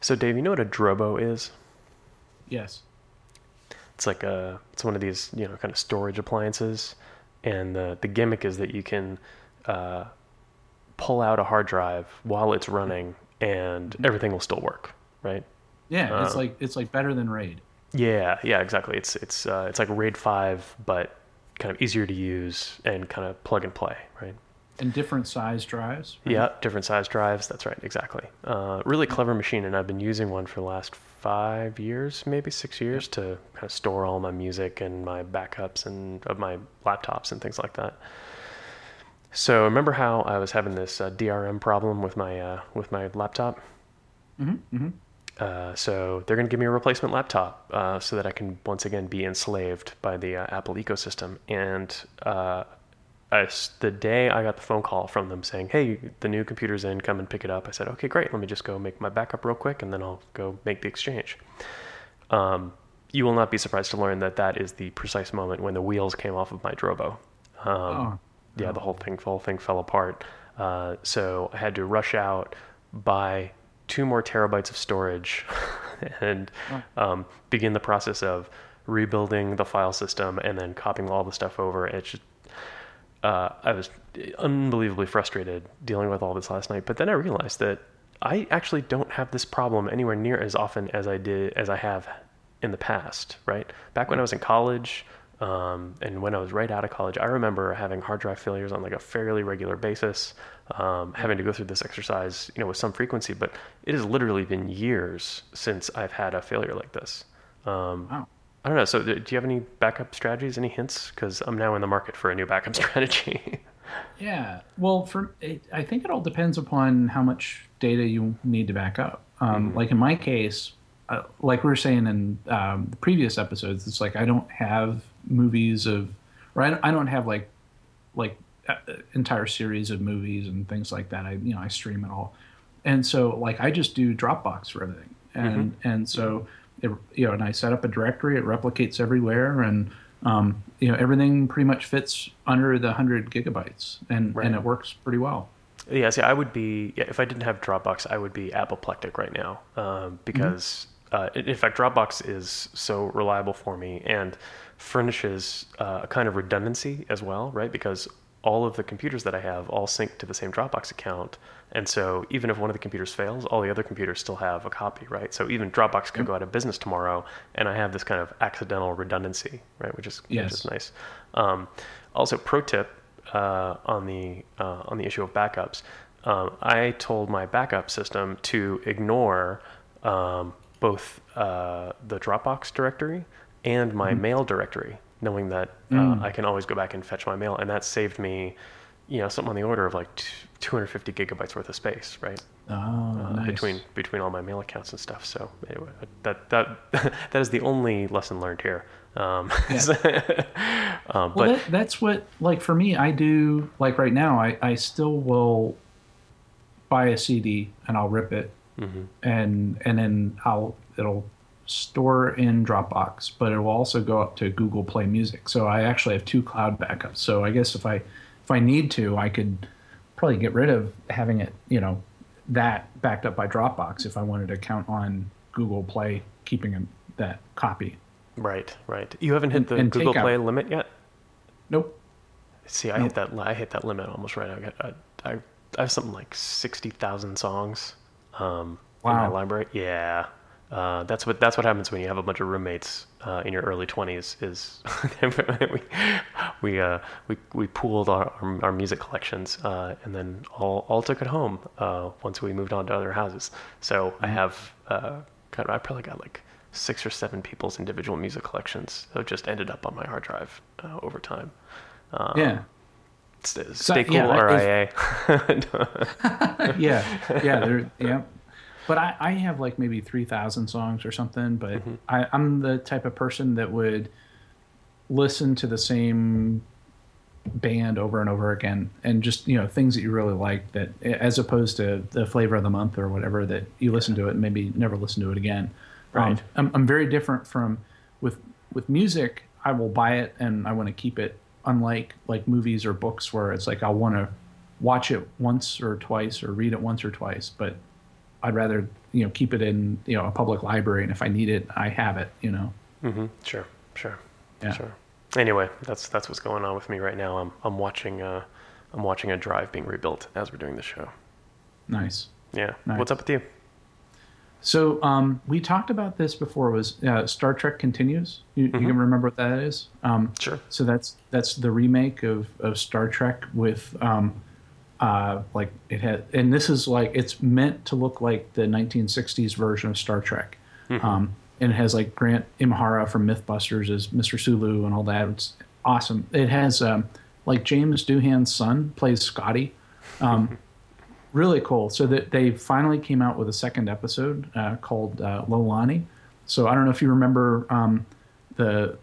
So, Dave, you know what a Drobo is? Yes. It's like a it's one of these you know kind of storage appliances, and the the gimmick is that you can uh, pull out a hard drive while it's running, and everything will still work, right? Yeah, it's Uh, like it's like better than RAID. Yeah, yeah, exactly. It's it's uh, it's like RAID five, but kind of easier to use and kind of plug and play, right? And different size drives. right? Yeah, different size drives. That's right, exactly. Uh, really clever machine, and I've been using one for the last five years, maybe six years, to kind of store all my music and my backups and of my laptops and things like that. So remember how I was having this uh, DRM problem with my uh, with my laptop? Mm-hmm, mm-hmm. Uh, so they're going to give me a replacement laptop uh, so that I can once again be enslaved by the uh, Apple ecosystem. And uh, I the day I got the phone call from them saying, "Hey, the new computer's in, come and pick it up," I said, "Okay, great. Let me just go make my backup real quick, and then I'll go make the exchange." Um, you will not be surprised to learn that that is the precise moment when the wheels came off of my Drobo. Um, Oh, yeah, the whole thing, the whole thing fell apart. Uh, so I had to rush out, buy two more terabytes of storage, and um, begin the process of rebuilding the file system and then copying all the stuff over. It's just, uh, I was unbelievably frustrated dealing with all this last night. But then I realized that I actually don't have this problem anywhere near as often as I did as I have in the past. Right back when I was in college. Um, and when I was right out of college, I remember having hard drive failures on like a fairly regular basis, um, having to go through this exercise, you know, with some frequency. But it has literally been years since I've had a failure like this. Um, Wow. I don't know. So, do you have any backup strategies? Any hints? Because I'm now in the market for a new backup strategy. Yeah. Well, for it, I think it all depends upon how much data you need to back up. Um, Like in my case, uh, like we were saying in um, the previous episodes, it's like I don't have movies of, or I don't, I don't have like, like uh, entire series of movies and things like that. I you know I stream it all, and so like I just do Dropbox for everything, and and so it, you know, and I set up a directory. It replicates everywhere, and um, you know everything pretty much fits under the hundred gigabytes, and Right. and it works pretty well. Yeah, see, I would be yeah, if I didn't have Dropbox, I would be apoplectic right now um, because, uh, in in fact, Dropbox is so reliable for me and furnishes uh, a kind of redundancy as well, right? Because all of the computers that I have all sync to the same Dropbox account, and so even if one of the computers fails, all the other computers still have a copy, right? So even Dropbox could go out of business tomorrow, and I have this kind of accidental redundancy, right? Which is which is nice. Um, also, pro tip uh, on the uh, on the issue of backups, um, I told my backup system to ignore um, both uh, the Dropbox directory and my mail directory, knowing that uh, I can always go back and fetch my mail, and that saved me, you know, something on the order of like t- 250 gigabytes worth of space, right? Oh, uh, nice. between between all my mail accounts and stuff. So anyway, that that that is the only lesson learned here. Um, um, Well, but that, that's what like for me. I do like right now. I I still will buy a CD and I'll rip it, Mm-hmm. and and then I'll it'll store in Dropbox, but it will also go up to Google Play Music. So I actually have two cloud backups. So I guess if I if I need to, I could probably get rid of having it, you know, that backed up by Dropbox if I wanted to count on Google Play keeping that copy. right, right. You haven't hit the and Google take out- Play limit yet. Nope. See, I hit that. I hit that limit almost right. I got. I, I, I have something like sixty thousand songs. Um, In my library. Yeah. Uh, that's what that's what happens when you have a bunch of roommates uh, in your early twenties. Is we we uh, we we pooled our our, our music collections uh, and then all all took it home uh, once we moved on to other houses. So I have uh, kind of I probably got like six or seven people's individual music collections that just ended up on my hard drive uh, over time. Um, Yeah. Stay, stay cool, yeah, RIA. yeah, yeah, yeah. But I, I have like maybe three thousand songs or something. But Mm-hmm. I, I'm the type of person that would listen to the same band over and over again, and just you know things that you really like. That as opposed to the flavor of the month or whatever that you listen to it and maybe never listen to it again. Um, Right. I'm, I'm very different from with with music, I will buy it and I want to keep it. Unlike like movies or books, where it's like I'll want to watch it once or twice or read it once or twice, but I'd rather you know keep it in you know a public library, and if I need it, I have it. You know. Mm-hmm. Sure. Sure. Yeah. Sure. Anyway, that's that's what's going on with me right now. I'm I'm watching uh, I'm watching a drive being rebuilt as we're doing the show. Nice. Yeah. Nice. What's up with you? So um, we talked about this before. Was uh, Star Trek Continues? You, you can remember what that is? Um, Sure. So that's that's the remake of, of Star Trek with um, uh, like it had, and this is like it's meant to look like the 1960s version of Star Trek. Um, and it has like Grant Imahara from MythBusters as Mr. Sulu and all that. It's awesome. It has um, like James Doohan's son plays Scotty. Um, really cool. So that they finally came out with a second episode uh, called uh, Lolani. So I don't know if you remember um, the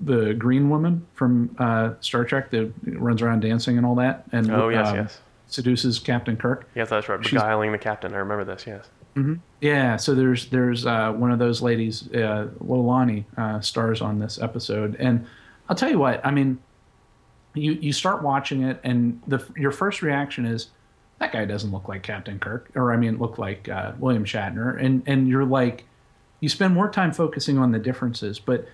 the green woman from uh, Star Trek that runs around dancing and all that, and Oh yes, um, yes. seduces Captain Kirk. Yes, that's right. she's- Beguiling the captain. I remember this. Yes. Yeah, so there's there's uh, one of those ladies, uh, Lolani, uh, stars on this episode, and I'll tell you what. I mean, you you start watching it, and the your first reaction is that guy doesn't look like Captain Kirk, or I mean, look like uh, William Shatner, and and you're like, you spend more time focusing on the differences, but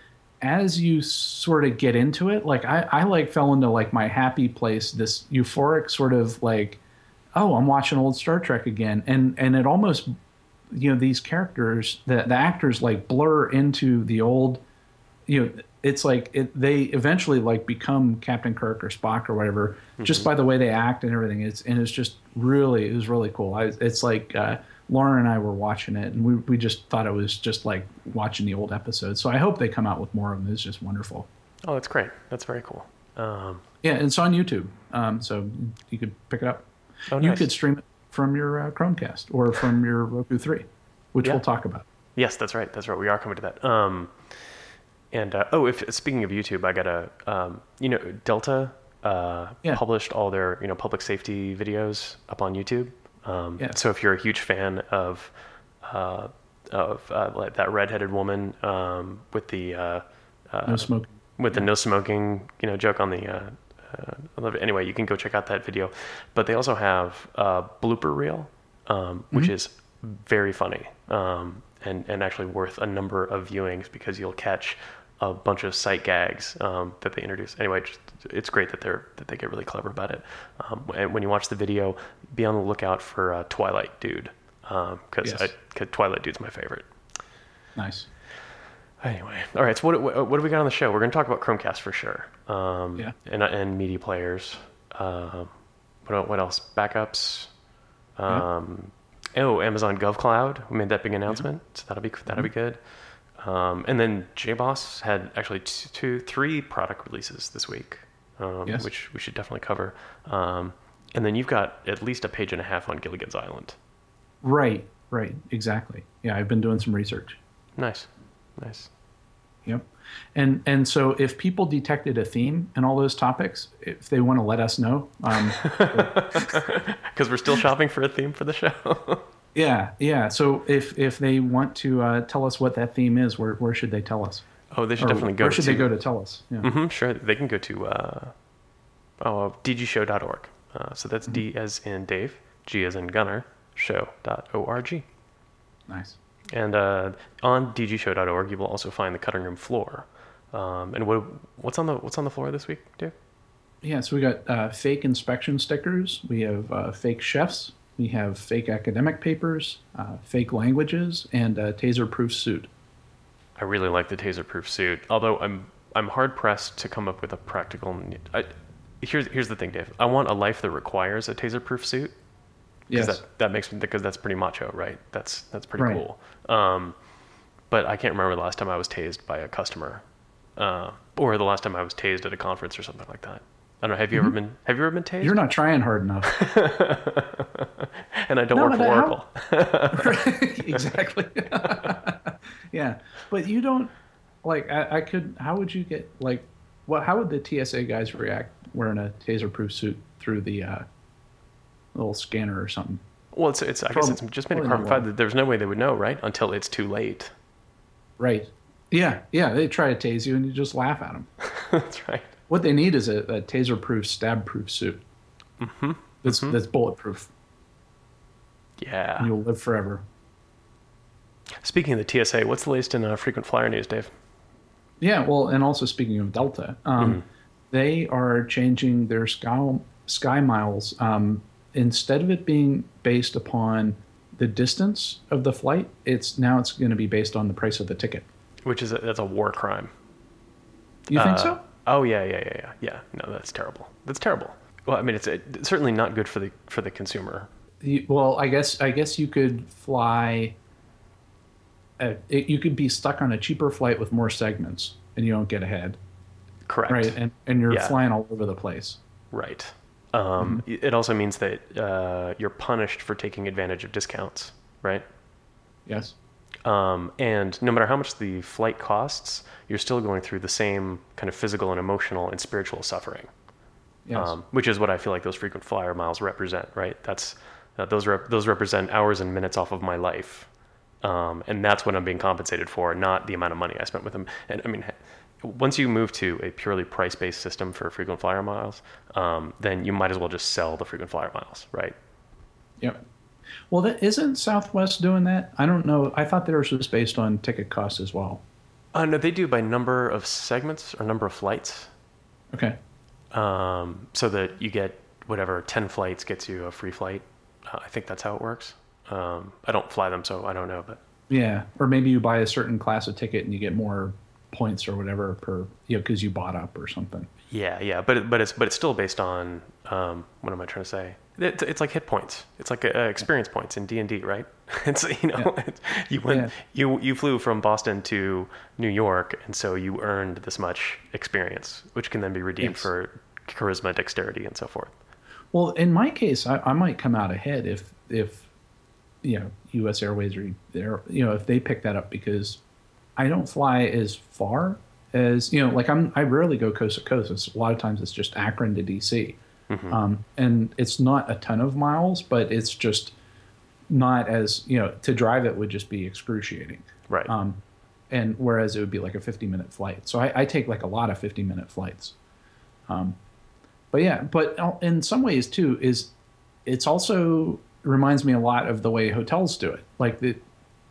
as you sort of get into it, like I, I like fell into like my happy place, this euphoric sort of like, oh, I'm watching old Star Trek again, and and it almost you know these characters the, the actors like blur into the old you know it's like it, they eventually like become captain kirk or spock or whatever just by the way they act and everything. It's and it's just really it was really cool. I, it's like uh, lauren and i were watching it and we, we just thought it was just like watching the old episodes so i hope they come out with more of them it's just wonderful Oh, that's great. That's very cool. Um, yeah and it's on youtube um, so you could pick it up oh, you could stream it from your uh, chromecast or from your roku 3 which Yeah. we'll talk about Yes, that's right. That's right. We are coming to that. Um, and uh, oh, if speaking of YouTube, I got a um, you know Delta uh, Yeah. published all their you know public safety videos up on YouTube. Um, Yeah. So if you're a huge fan of uh, of uh, like that redheaded woman um, with the uh, uh, no smoking with the no smoking, you know, joke on the. Uh, uh, I love it. Anyway, you can go check out that video, but they also have a blooper reel, um, which is very funny um, and and actually worth a number of viewings because you'll catch a bunch of sight gags um, that they introduce. Anyway, just, it's great that they're that they get really clever about it. Um, and when you watch the video, be on the lookout for uh, Twilight Dude because Yes. Twilight Dude's my favorite. nice Anyway, all right. So what what, do we got on the show? We're going to talk about Chromecast for sure. Um, Yeah. And and media players. Um, what what else? Backups. Um, Oh, Amazon GovCloud. We made that big announcement. So that'll be that'll be good. Um, and then JBoss had actually two, two, three product releases this week, um, Yes. which we should definitely cover. Um, and then you've got at least a page and a half on Gilligan's Island. Right, right, exactly. Yeah, I've been doing some research. Nice, nice. Yep. And and so if people detected a theme in all those topics, if they want to let us know, um, Because we're still shopping for a theme for the show. yeah, yeah. So if if they want to uh, tell us what that theme is, where where should they tell us? oh, they should Or definitely go Where should to. they go to tell us? Yeah. hmm sure, they can go to uh, oh, dgshow.org. Uh, so Mm-hmm. that's D as in Dave, G as in Gunner, show.org. Nice. And uh, on dgshow.org, you will also find the cutting room floor. Um, and what what's on the what's on the floor this week, Dave? Yeah. So we got uh, fake inspection stickers. We have uh, fake chefs. We have fake academic papers, uh, fake languages, and a taser-proof suit. I really like the taser-proof suit. Although I'm I'm hard pressed to come up with a practical. I, here's here's the thing, Dave. I want a life that requires a taser-proof suit. Yes. Because that, that makes me because that's pretty macho, right? That's that's pretty Right. cool. Um, but I can't remember the last time I was tased by a customer, uh, or the last time I was tased at a conference or something like that. I don't know. Have you ever been? Have you ever been tased? Mm-hmm. You're not trying hard enough. and I don't No, work for how- Oracle. exactly. yeah, but you don't like. I, I could. How would you get like? What? How would the TSA guys react wearing a taser-proof suit through the uh, little scanner or something? Well, it's it's. I guess it's just made of carbon fiber. There's no way they would know, right? Until it's too late. Right. Yeah, yeah. They try to tase you, and you just laugh at them. that's right. What they need is a, a taser-proof, stab-proof suit. Mm-hmm. That's mm-hmm. that's bulletproof. Yeah. You'll live forever. Speaking of the TSA, what's the latest in uh, frequent flyer news, Dave? Yeah, well, and also speaking of Delta, um, mm. they are changing their sky, sky miles. Um, instead of it being based upon the distance of the flight, it's now it's going to be based on the price of the ticket. Which is a, that's a war crime. You think uh, so? Oh yeah, yeah, yeah, yeah, yeah. No, that's terrible. That's terrible. Well, I mean, it's, it's certainly not good for the for the consumer. You, well, I guess I guess you could fly. A, it, you could be stuck on a cheaper flight with more segments, and you don't get ahead. Correct. Right, and and you're yeah. flying all over the place. Right. Um, mm-hmm. It also means that uh, you're punished for taking advantage of discounts, right? Yes. Um, and no matter how much the flight costs, you're still going through the same kind of physical and emotional and spiritual suffering. Yes. Um, which is what I feel like those frequent flyer miles represent, right? That's uh, those rep- those represent hours and minutes off of my life, um, and that's what I'm being compensated for, not the amount of money I spent with them. And I mean, once you move to a purely price-based system for frequent flyer miles, um, then you might as well just sell the frequent flyer miles, right? Yep. Well, that, isn't Southwest doing that? I don't know. I thought theirs was based on ticket cost as well. Uh, no, they do by number of segments or number of flights. Okay. Um, so that you get whatever ten flights gets you a free flight. I think that's how it works. Um, I don't fly them, so I don't know, but yeah, or maybe you buy a certain class of ticket and you get more points or whatever per you know because you bought up or something. Yeah, yeah, but it, but it's but it's still based on um, what am I trying to say? It's, it's like hit points. It's like uh, experience points in D and D, right? It's you know yeah. you went yeah. you you flew from Boston to New York, and so you earned this much experience, which can then be redeemed yes. for charisma, dexterity, and so forth. Well, in my case, I, I might come out ahead if if you know U.S. Airways or there you know if they pick that up because I don't fly as far as you know. Like I'm, I rarely go coast to coast. It's, a lot of times it's just Akron to DC, mm-hmm. um, and it's not a ton of miles, but it's just not as you know. To drive it would just be excruciating, right? Um, and whereas it would be like a 50 minute flight. So I, I take like a lot of 50 minute flights. Um, but yeah, but in some ways too is it's also reminds me a lot of the way hotels do it. Like the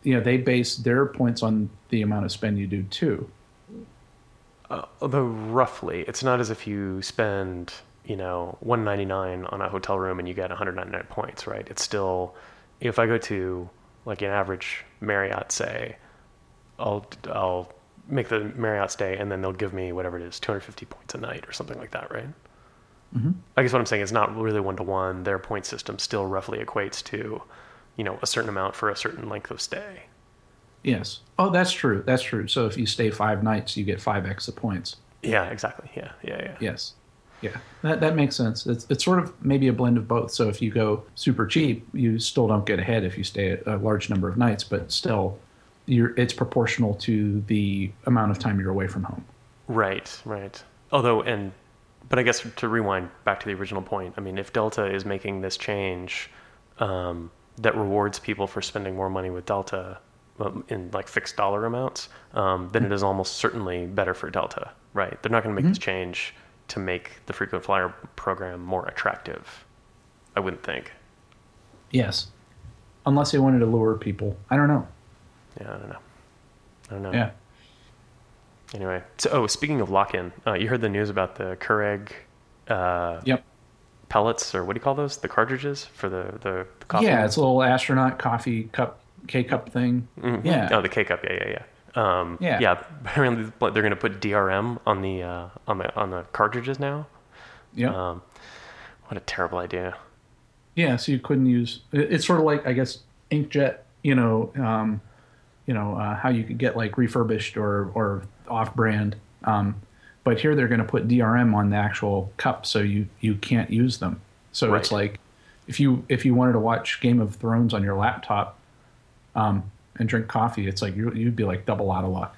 you know they base their points on the amount of spend you do too. Uh, although roughly, it's not as if you spend you know 199 on a hotel room and you get 199 points, right? It's still if I go to like an average Marriott, say, I'll I'll make the Marriott stay and then they'll give me whatever it is 250 points a night or something like that, right? Mm-hmm. I guess what I'm saying is not really one to one. Their point system still roughly equates to you know a certain amount for a certain length of stay. Yes. Oh, that's true. That's true. So if you stay five nights, you get five extra points. Yeah, exactly. Yeah, yeah, yeah. Yes. Yeah, that that makes sense. It's it's sort of maybe a blend of both. So if you go super cheap, you still don't get ahead if you stay a large number of nights, but still, you're it's proportional to the amount of time you're away from home. Right, right. Although, and but I guess to rewind back to the original point, I mean, if Delta is making this change, um, that rewards people for spending more money with Delta um, in like fixed dollar amounts, um, then it is almost certainly better for Delta, right? They're not going to make mm-hmm. this change to make the frequent flyer program more attractive. I wouldn't think. Yes, unless they wanted to lure people. I don't know. Yeah, I don't know. I don't know. Yeah. Anyway, so oh, speaking of lock-in, uh, you heard the news about the Keurig. Uh, yep pellets or what do you call those? The cartridges for the the, the coffee. Yeah, it's a little astronaut coffee cup, K cup thing. Mm-hmm. Yeah. Oh, the K cup. Yeah, yeah, yeah. Um, yeah. Yeah. Apparently, they're going to put DRM on the uh, on the on the cartridges now. Yeah. Um, what a terrible idea. Yeah. So you couldn't use. It's sort of like I guess inkjet. You know. Um, you know uh, how you could get like refurbished or or off brand. Um, but here they're going to put DRM on the actual cup, so you you can't use them. So right. it's like if you if you wanted to watch Game of Thrones on your laptop um, and drink coffee, it's like you, you'd be like double out of luck.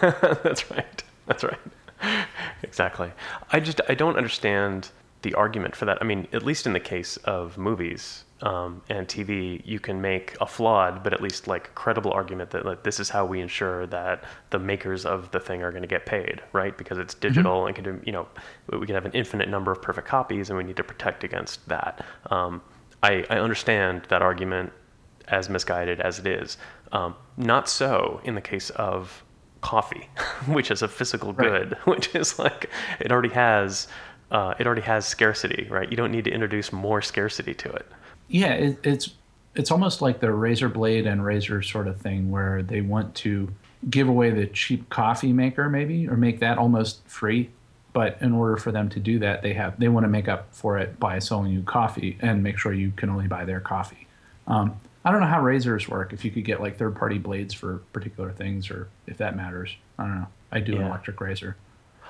That's right. That's right. exactly. I just I don't understand the argument for that. I mean, at least in the case of movies um, and TV, you can make a flawed but at least like credible argument that like, this is how we ensure that the makers of the thing are going to get paid, right? Because it's digital mm-hmm. and can do, you know, we can have an infinite number of perfect copies, and we need to protect against that. Um, I, I understand that argument as misguided as it is. Um, not so in the case of coffee, which is a physical good, right. which is like it already has uh, it already has scarcity, right? You don't need to introduce more scarcity to it. Yeah, it, it's it's almost like the razor blade and razor sort of thing, where they want to give away the cheap coffee maker, maybe, or make that almost free. But in order for them to do that, they have they want to make up for it by selling you coffee and make sure you can only buy their coffee. Um, I don't know how razors work. If you could get like third party blades for particular things, or if that matters. I don't know. I do yeah. an electric razor.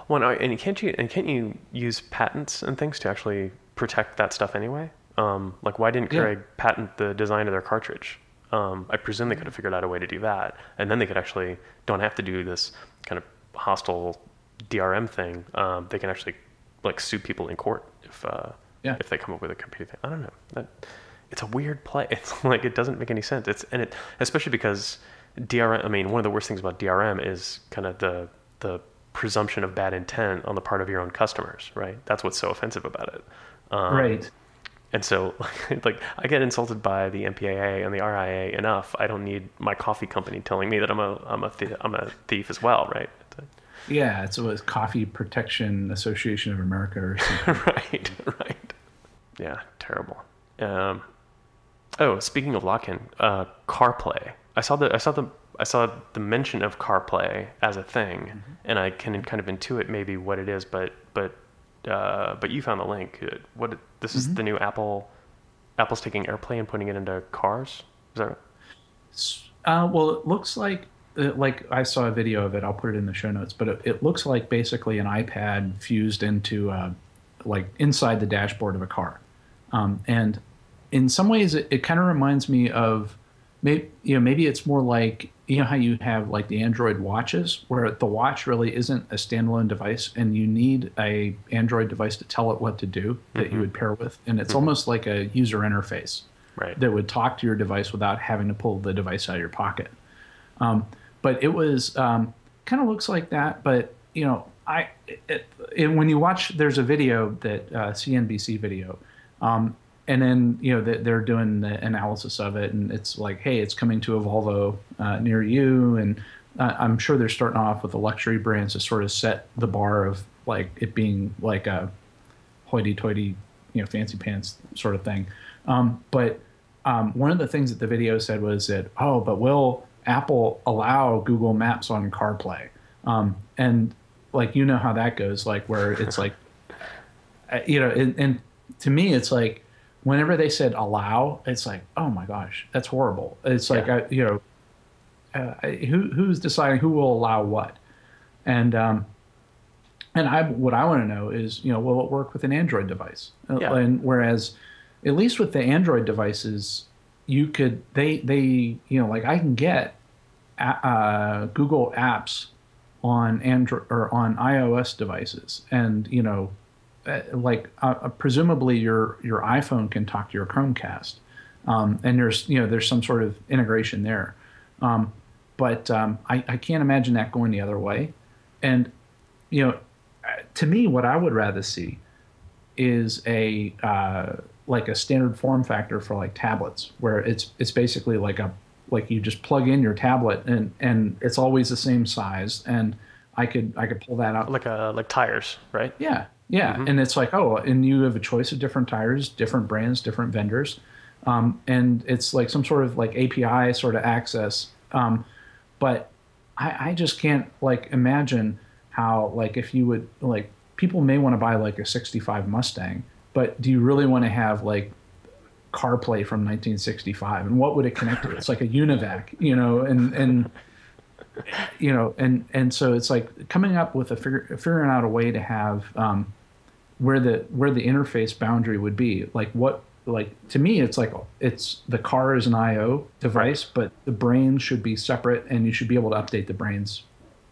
Well, and can't you and can't you use patents and things to actually protect that stuff anyway? Um, like, why didn't Keurig yeah. patent the design of their cartridge? Um, I presume they could have figured out a way to do that, and then they could actually don't have to do this kind of hostile DRM thing. Um, they can actually like sue people in court if uh, yeah. if they come up with a computer thing. I don't know. That, it's a weird play. It's like it doesn't make any sense. It's and it especially because DRM. I mean, one of the worst things about DRM is kind of the the presumption of bad intent on the part of your own customers, right? That's what's so offensive about it. Um, right. And so, like, I get insulted by the MPAA and the RIA enough. I don't need my coffee company telling me that I'm a I'm a th- I'm a thief as well, right? Yeah, it's a Coffee Protection Association of America or something. right, right. Yeah, terrible. Um, oh, speaking of lock-in, uh, CarPlay. I saw the I saw the I saw the mention of CarPlay as a thing, mm-hmm. and I can kind of intuit maybe what it is, but but uh, but you found the link. Uh, what this mm-hmm. is the new Apple. Apple's taking AirPlay and putting it into cars. Is that right? Uh, well, it looks like uh, like I saw a video of it. I'll put it in the show notes. But it, it looks like basically an iPad fused into uh, like inside the dashboard of a car, um, and in some ways it, it kind of reminds me of maybe you know maybe it's more like you know how you have like the Android watches where the watch really isn't a standalone device and you need a Android device to tell it what to do that mm-hmm. you would pair with and it's mm-hmm. almost like a user interface right. that would talk to your device without having to pull the device out of your pocket. Um, but it was um, kind of looks like that, but you know I it, it, when you watch there's a video that uh, CNBC video um, and then you know they're doing the analysis of it, and it's like, hey, it's coming to a Volvo uh, near you, and I'm sure they're starting off with the luxury brands to sort of set the bar of like it being like a hoity-toity, you know, fancy pants sort of thing. Um, but um, one of the things that the video said was that, oh, but will Apple allow Google Maps on CarPlay? Um, and like you know how that goes, like where it's like, uh, you know, and, and to me, it's like whenever they said allow, it's like, oh my gosh, that's horrible. It's like, yeah. I, you know, uh, who who's deciding who will allow what, and um, and I what I want to know is, you know, will it work with an Android device? Uh, yeah. And whereas, at least with the Android devices, you could they they you know like I can get uh, Google Apps on Android or on iOS devices, and you know like uh, uh, presumably your your iPhone can talk to your Chromecast, um, and there's you know there's some sort of integration there, um, but um, I, I can't imagine that going the other way, and you know, to me, what I would rather see is a uh, like a standard form factor for like tablets, where it's it's basically like a like you just plug in your tablet and and it's always the same size. And I could I could pull that out. Like a like tires, right? Yeah, yeah, mm-hmm. and it's like, oh, and you have a choice of different tires, different brands, different vendors, um, and it's like some sort of like API sort of access. Um, but I, I just can't like imagine how like if you would like people may want to buy like a 65 Mustang, but do you really want to have like CarPlay from 1965 and what would it connect to? It's like a UNIVAC, you know, and and you know, and and so it's like coming up with a figure, figuring out a way to have um, where the where the interface boundary would be. Like what, like to me, it's like it's the car is an I/O device, but the brain should be separate, and you should be able to update the brains.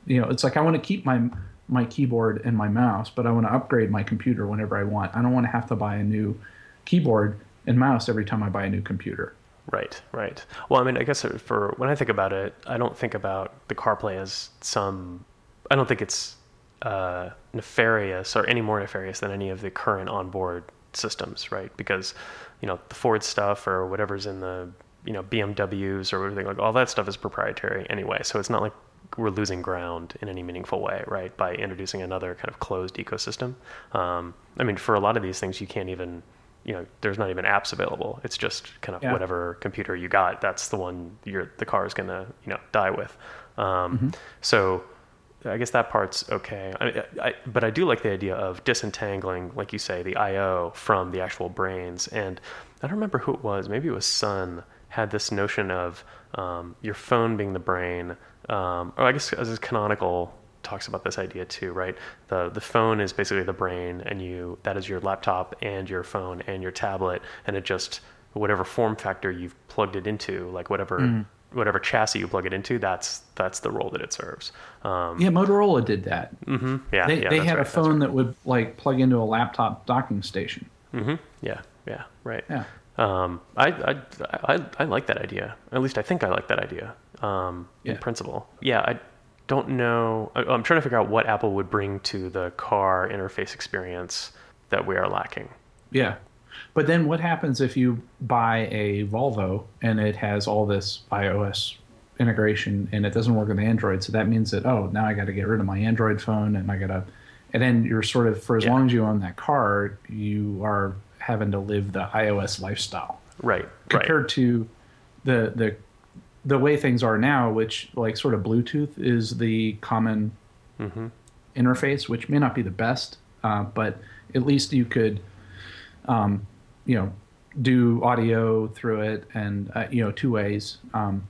You know, it's like I want to keep my my keyboard and my mouse, but I want to upgrade my computer whenever I want. I don't want to have to buy a new keyboard and mouse every time I buy a new computer. Right, right. Well, I mean, I guess for when I think about it, I don't think about the CarPlay as some. I don't think it's uh, nefarious or any more nefarious than any of the current onboard systems, right? Because you know the Ford stuff or whatever's in the you know BMWs or everything like all that stuff is proprietary anyway. So it's not like we're losing ground in any meaningful way, right? By introducing another kind of closed ecosystem. Um, I mean, for a lot of these things, you can't even you know there's not even apps available. It's just kind of yeah. whatever computer you got that's the one your the car is going to you know die with. Um, mm-hmm. so i guess that part's okay. I, I, but i do like the idea of disentangling like you say the io from the actual brains. And i don't remember who it was. Maybe it was sun had this notion of um, your phone being the brain. Um, or i guess as a canonical talks about this idea too, right? The the phone is basically the brain, and you that is your laptop and your phone and your tablet, and it just whatever form factor you've plugged it into, like whatever mm. whatever chassis you plug it into, that's that's the role that it serves. Um, yeah, Motorola did that. Mm-hmm, yeah, they, yeah, they had right, a phone right. that would like plug into a laptop docking station. Mm-hmm. Yeah, yeah, right. Yeah. Um, I, I, I, I like that idea. At least I think I like that idea. Um, yeah. in principle. Yeah, I, don't know. Oh, I'm trying to figure out what Apple would bring to the car interface experience that we are lacking. Yeah. But then what happens if you buy a Volvo and it has all this iOS integration and it doesn't work with Android? So that means that, oh, now I got to get rid of my Android phone and I got to. And then you're sort of, for as yeah. long as you own that car, you are having to live the iOS lifestyle. Right. Compared right. to the, the the way things are now, which like sort of Bluetooth is the common mm-hmm. interface, which may not be the best, uh, but at least you could, um, you know, do audio through it and uh, you know two ways. Um,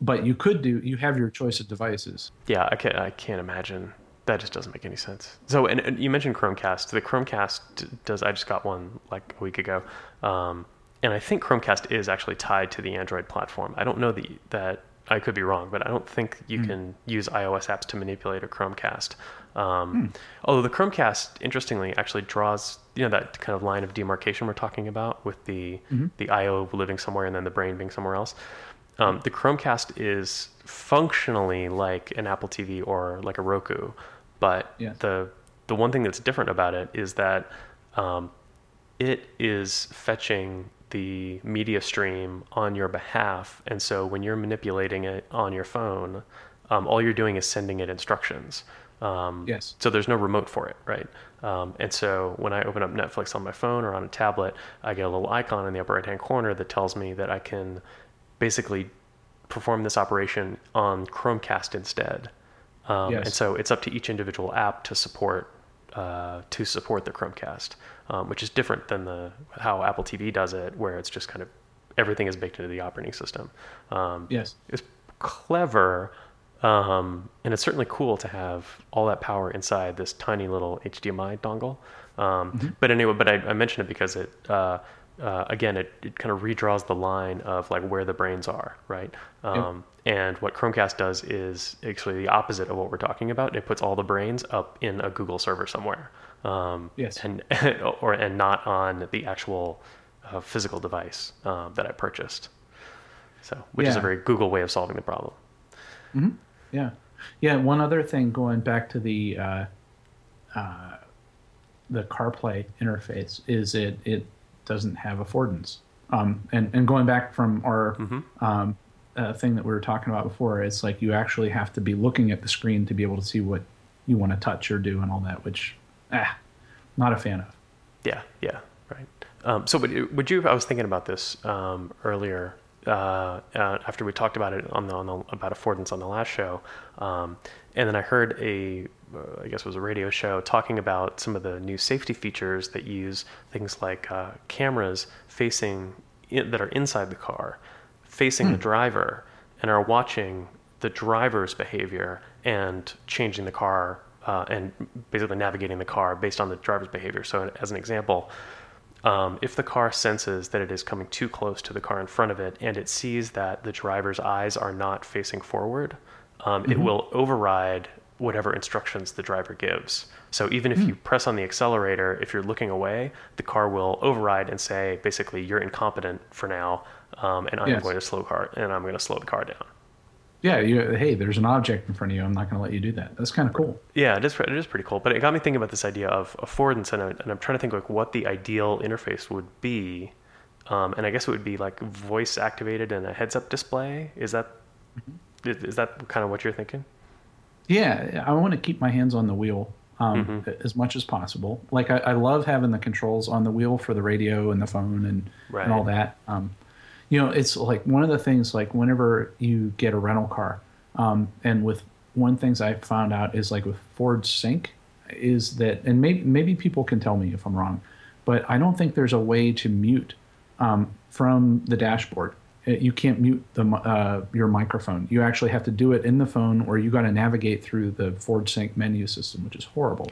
but you could do you have your choice of devices. Yeah, I can't I can't imagine that just doesn't make any sense. So, and, and, you mentioned Chromecast. The Chromecast does. I just got one like a week ago. Um, and I think Chromecast is actually tied to the Android platform. I don't know the, that I could be wrong, but I don't think you mm. can use iOS apps to manipulate a Chromecast. Um, mm. Although the Chromecast, interestingly, actually draws you know that kind of line of demarcation we're talking about with the mm-hmm. the IO living somewhere and then the brain being somewhere else. Um, the Chromecast is functionally like an Apple TV or like a Roku, but yeah. the the one thing that's different about it is that um, it is fetching the media stream on your behalf. And so when you're manipulating it on your phone, um, all you're doing is sending it instructions. Um, yes. So there's no remote for it, right? Um, and so when I open up Netflix on my phone or on a tablet, I get a little icon in the upper right hand corner that tells me that I can basically perform this operation on Chromecast instead. Um, yes. And so it's up to each individual app to support uh, to support the Chromecast um, which is different than the how Apple TV does it, where it's just kind of everything is baked into the operating system. Um, yes, it's clever, um, and it's certainly cool to have all that power inside this tiny little HDMI dongle. Um, mm-hmm. But anyway, but I, I, mentioned it because it. Uh, uh, again, it, it kind of redraws the line of like where the brains are, right? Um, yep. And what Chromecast does is actually the opposite of what we're talking about. It puts all the brains up in a Google server somewhere. Um, yes. And or and not on the actual uh, physical device um, that I purchased. So, which yeah. is a very Google way of solving the problem. Mm-hmm. Yeah, yeah. One other thing, going back to the uh, uh, the CarPlay interface, is it it doesn't have affordance. Um, and and going back from our mm-hmm. um, uh, thing that we were talking about before, it's like you actually have to be looking at the screen to be able to see what you want to touch or do and all that, which ah, not a fan of. Yeah, yeah, right. Um, so, would, would you? I was thinking about this um, earlier uh, uh, after we talked about it on the, on the about affordance on the last show, um, and then I heard a, uh, I guess it was a radio show talking about some of the new safety features that use things like uh, cameras facing in, that are inside the car, facing hmm. the driver, and are watching the driver's behavior and changing the car uh, and basically navigating the car based on the driver's behavior. So, as an example, um, if the car senses that it is coming too close to the car in front of it and it sees that the driver's eyes are not facing forward, um, mm-hmm. it will override whatever instructions the driver gives. So even if you press on the accelerator, if you're looking away, the car will override and say, basically, you're incompetent for now, um, and I'm Yes. going to slow car and I'm going to slow the car down. Yeah, you, hey, there's an object in front of you. I'm not going to let you do that. That's kind of cool. Yeah, it is. It is pretty cool. But it got me thinking about this idea of affordance, and, I, and I'm trying to think like what the ideal interface would be. Um, and I guess it would be like voice activated and a heads up display. Is that is, is that kind of what you're thinking? Yeah, I want to keep my hands on the wheel um, Mm-hmm. as much as possible. Like I, I love having the controls on the wheel for the radio and the phone and Right. and all that. Um, you know, it's like one of the things. Like whenever you get a rental car, um, and with one things I found out is like with Ford Sync, is that and maybe maybe people can tell me if I'm wrong, but I don't think there's a way to mute um, from the dashboard. You can't mute the uh, your microphone. You actually have to do it in the phone, or you got to navigate through the Ford Sync menu system, which is horrible.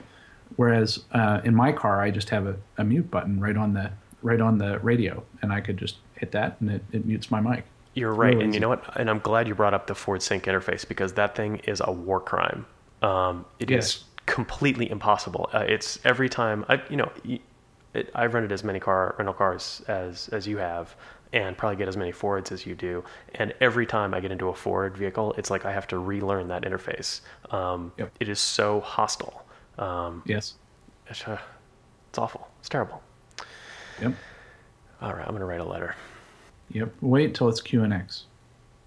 Whereas uh, in my car, I just have a, a mute button right on the right on the radio, and I could just hit that, and it, it mutes my mic. You're right, Really and easy. you know what? And I'm glad you brought up the Ford Sync interface because that thing is a war crime. Um, it is Yes. completely impossible. Uh, it's every time I, you know, it, I've rented as many car rental cars as as you have, and probably get as many Fords as you do. And every time I get into a Ford vehicle, it's like I have to relearn that interface. Um, Yep. It is so hostile. Um, Yes. it's, uh, it's awful. It's terrible. Yep. All right, I'm gonna write a letter. Yep. Wait till it's QNX.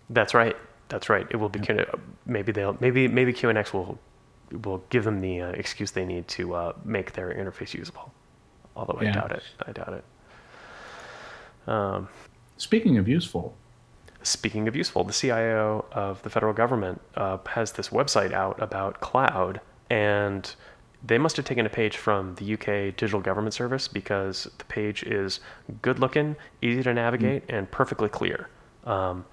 That's right. That's right. It will be Q- maybe they'll maybe maybe QNX will will give them the uh, excuse they need to uh, make their interface usable. Although I Yeah. doubt it. I doubt it. Um, Speaking of useful, speaking of useful, the CIO of the federal government uh, has this website out about cloud, and they must have taken a page from the UK Digital Government Service because the page is good looking, easy to navigate, and perfectly clear. Um,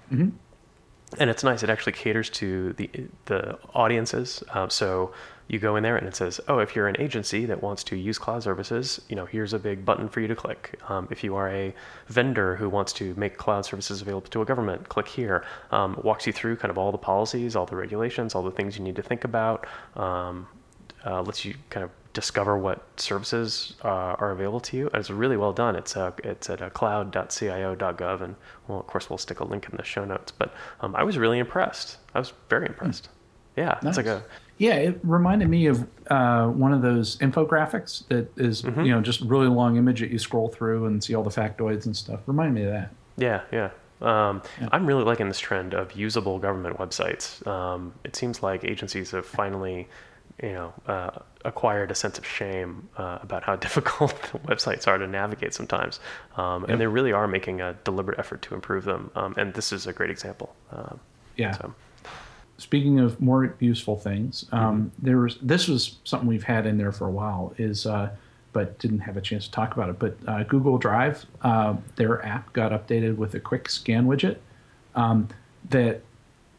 and it's nice. It actually caters to the the audiences. Um, so you go in there and it says, "Oh, if you're an agency that wants to use cloud services, you know, here's a big button for you to click. Um, if you are a vendor who wants to make cloud services available to a government, click here." Um, walks you through kind of all the policies, all the regulations, all the things you need to think about. Um, uh, lets you kind of discover what services uh, are available to you. And it's really well done. It's uh, it's at uh, cloud.cio.gov, and well, of course, we'll stick a link in the show notes. But um, I was really impressed. I was very impressed. Yeah, it's like Nice. a Yeah, it reminded me of uh, one of those infographics that is, Mm-hmm. you know, just a really long image that you scroll through and see all the factoids and stuff. Remind me of that. yeah, yeah. Um, I'm really liking this trend of usable government websites. Um, it seems like agencies have finally, you know, uh, acquired a sense of shame uh, about how difficult the websites are to navigate sometimes, um, Yep. and they really are making a deliberate effort to improve them. Um, and this is a great example. Um, Yeah. so, Speaking of more useful things, um, Mm-hmm. there was this was something we've had in there for a while. Is uh, but didn't have a chance to talk about it. But uh, Google Drive, uh, their app got updated with a quick scan widget um, that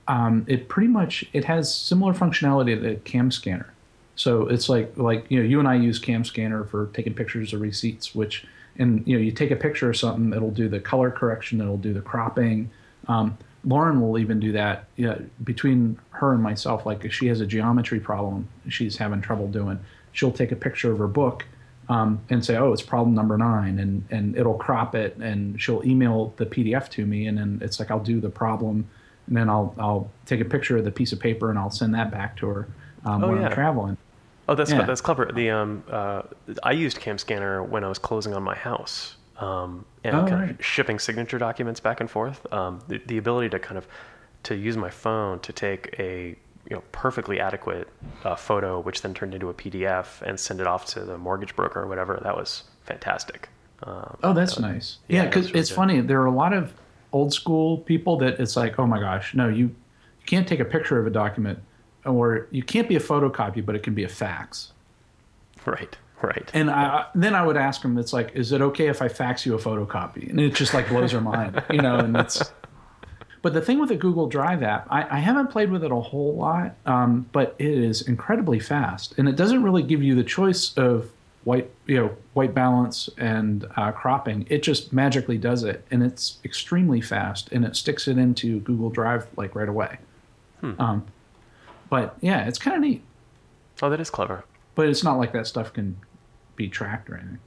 um, it pretty much it has similar functionality to Cam Scanner. So it's like like you know you and I use Cam Scanner for taking pictures of receipts, which and you know you take a picture of something, it'll do the color correction, it'll do the cropping. Um, Lauren will even do that. Yeah, between her and myself, like if she has a geometry problem, she's having trouble doing. She'll take a picture of her book um, and say, "Oh, it's problem number nine, and and it'll crop it, and she'll email the PDF to me, and then it's like I'll do the problem, and then I'll I'll take a picture of the piece of paper and I'll send that back to her um, Oh, when yeah. I'm traveling. Oh, that's Yeah. that's clever. The um, uh, I used Cam Scanner when I was closing on my house, um, and Oh, kind right. of shipping signature documents back and forth. Um, the, the ability to kind of to use my phone to take a you know perfectly adequate uh, photo, which then turned into a PDF and send it off to the mortgage broker or whatever. That was fantastic. Um, Oh, that's nice. yeah, Yeah, because really it's good. funny. There are a lot of old school people that it's like, oh my gosh, no, you, you can't take a picture of a document, or you can't be a photocopy, but it can be a fax. right, right. And I, then I would ask them, it's like, is it okay if I fax you a photocopy? And it just like blows their mind, you know. And it's. But the thing with the Google Drive app, I, I haven't played with it a whole lot, um, but it is incredibly fast, and it doesn't really give you the choice of white, you know, white balance and uh, cropping. It just magically does it, and it's extremely fast, and it sticks it into Google Drive like right away. Um, but yeah, it's kind of neat. Oh, that is clever. But it's not like that stuff can be tracked or anything.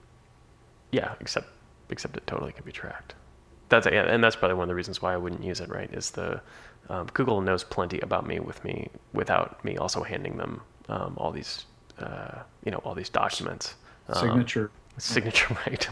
Yeah, except except it totally can be tracked. That's yeah, and that's probably one of the reasons why I wouldn't use it. Right? Is the um, Google knows plenty about me with me without me also handing them um, all these uh, you know all these documents. Um, signature. Signature, right?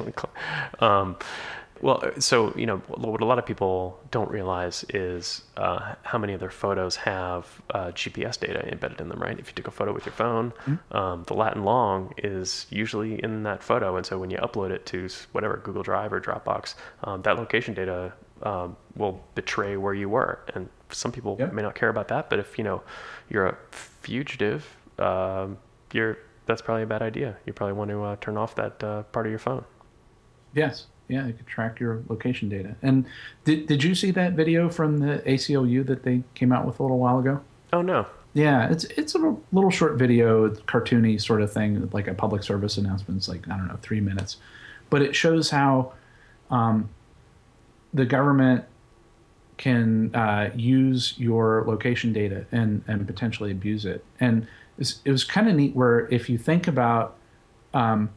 Well, so you know what a lot of people don't realize is uh, how many of their photos have uh, GPS data embedded in them. Right? If you took a photo with your phone, mm-hmm. um, the Latin long is usually in that photo, and so when you upload it to whatever Google Drive or Dropbox, um, that location data um, will betray where you were. And some people yep. may not care about that, but if you know you're a fugitive, um, you're that's probably a bad idea. You probably want to uh, turn off that uh, part of your phone. Yes. Yeah, it could track your location data. And did did you see that video from the ACLU that they came out with a little while ago? Oh no. Yeah, it's it's a little short video, cartoony sort of thing, like a public service announcement. It's like I don't know, three minutes, but it shows how um, the government can uh, use your location data and and potentially abuse it. And it was, was kind of neat where if you think about um,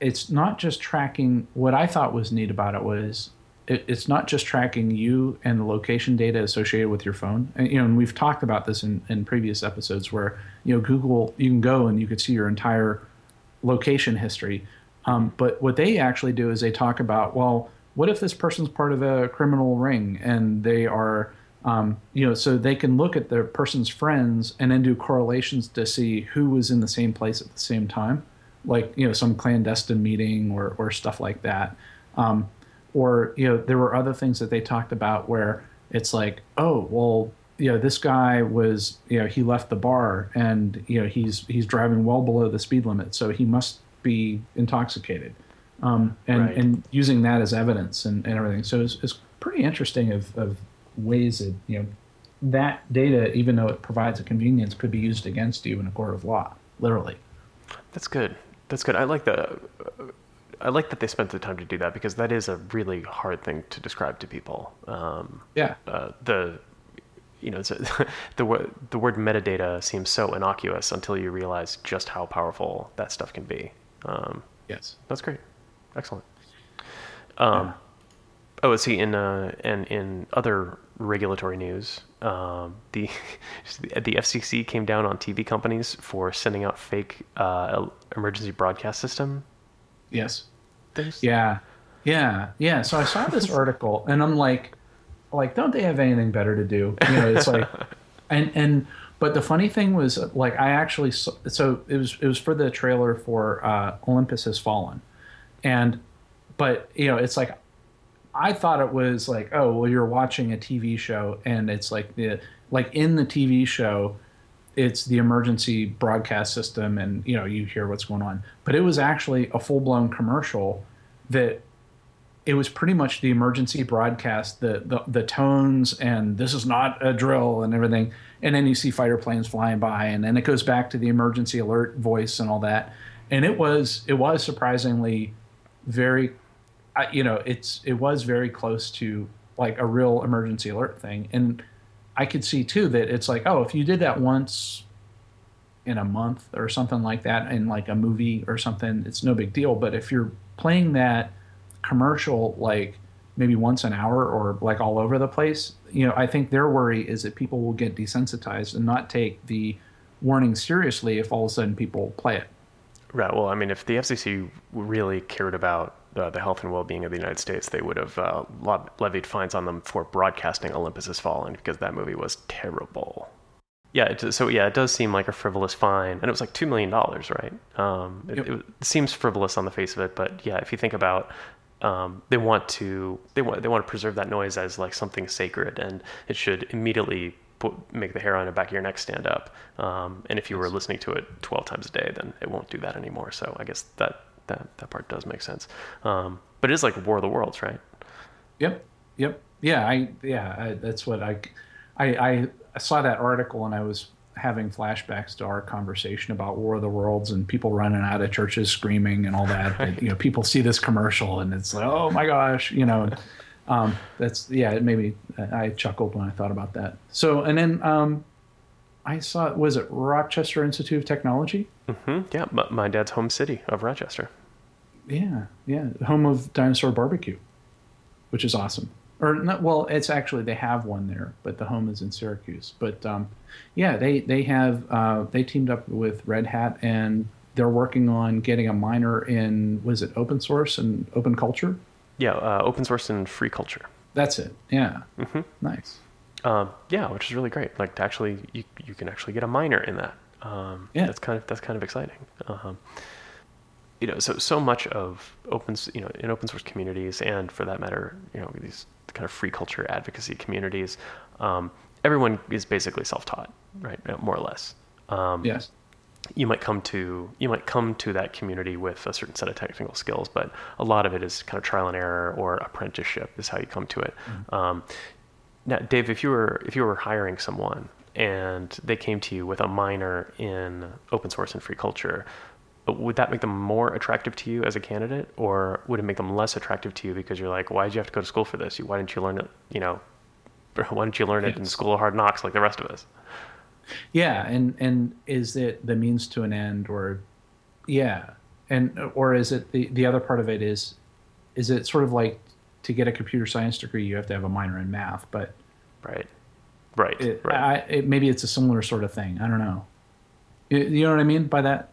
it's not just tracking. What I thought was neat about it was it, it's not just tracking you and the location data associated with your phone. And, you know, and we've talked about this in, in previous episodes where you know Google, you can go and you could see your entire location history. Um, but what they actually do is they talk about, well, what if this person's part of a criminal ring and they are, um, you know, so they can look at the person's friends and then do correlations to see who was in the same place at the same time like you know some clandestine meeting or or stuff like that. Um, or you know there were other things that they talked about where it's like oh well you know this guy was you know he left the bar and you know he's he's driving well below the speed limit so he must be intoxicated um, and right. and using that as evidence and, and everything so it's, it's pretty interesting of, of ways that you know that data even though it provides a convenience could be used against you in a court of law literally that's good that's good. I like the. I like that they spent the time to do that because that is a really hard thing to describe to people. Um, yeah. Uh, the, you know, the the word metadata seems so innocuous until you realize just how powerful that stuff can be. Um, yes. That's great. Excellent. Um, yeah. Oh, see, in uh, and in other regulatory news, um, the the FCC came down on TV companies for sending out fake uh, emergency broadcast system. Yes. Things. Yeah, yeah, yeah. So I saw this article, and I'm like, like, don't they have anything better to do? You know, it's like, and and but the funny thing was, like, I actually saw, so it was it was for the trailer for uh, Olympus Has Fallen, and but you know, it's like I thought it was like, oh, well, you're watching a TV show, and it's like the like in the TV show, it's the emergency broadcast system, and you know you hear what's going on. But it was actually a full blown commercial that it was pretty much the emergency broadcast, the, the the tones, and this is not a drill and everything. And then you see fighter planes flying by, and then it goes back to the emergency alert voice and all that. And it was it was surprisingly very I, you know, it's it was very close to like a real emergency alert thing, and I could see too that it's like, oh, if you did that once in a month or something like that in like a movie or something, it's no big deal. But if you're playing that commercial like maybe once an hour or like all over the place, you know, I think their worry is that people will get desensitized and not take the warning seriously if all of a sudden people play it. Right. Well, I mean, if the FCC really cared about uh, the health and well-being of the United States, they would have uh, levied fines on them for broadcasting Olympus Has Fallen because that movie was terrible. Yeah, it, so yeah, it does seem like a frivolous fine, and it was like two million dollars, right? Um, it, yep. it, seems frivolous on the face of it, but yeah, if you think about, um, they want to they want they want to preserve that noise as like something sacred, and it should immediately put, make the hair on the back of your neck stand up. Um, and if you were listening to it 12 times a day, then it won't do that anymore. So I guess that that that part does make sense. Um, but it is like War of the Worlds, right? Yep. Yep. Yeah. I yeah. I, that's what I, I I saw that article and I was having flashbacks to our conversation about War of the Worlds and people running out of churches screaming and all that. Right. you know, people see this commercial and it's like, oh my gosh, you know. Um, that's yeah. It made me. I chuckled when I thought about that. So and then um, I saw was it Rochester Institute of Technology? Mm-hmm. Yeah, my, my dad's home city of Rochester. Yeah, yeah, home of Dinosaur Barbecue, which is awesome. Or not, well, it's actually they have one there, but the home is in Syracuse. But um, yeah, they they have uh, they teamed up with Red Hat and they're working on getting a minor in was it open source and open culture? Yeah, uh, open source and free culture. That's it. Yeah, Mm-hmm. nice. Um, yeah, which is really great. Like to actually, you you can actually get a minor in that. Um, Yeah. that's kind of that's kind of exciting. Um, you know, so so much of open, you know, in open source communities, and for that matter, you know, these kind of free culture advocacy communities, um, everyone is basically self-taught, right? uh, More or less. Um, Yes. you might come to you might come to that community with a certain set of technical skills, but a lot of it is kind of trial and error or apprenticeship is how you come to it. Um, now, Dave, if you were if you were hiring someone and they came to you with a minor in open source and free culture, would that make them more attractive to you as a candidate, or would it make them less attractive to you because you're like, why did you have to go to school for this? Why didn't you learn it? You know, why didn't you learn it in school of hard knocks like the rest of us? Yeah, and and is it the means to an end, or yeah, and or is it the the other part of it is is it sort of like to get a computer science degree you have to have a minor in math, but Right. Right. it, right. I, it, maybe it's a similar sort of thing. I don't know. You, you know what I mean by that?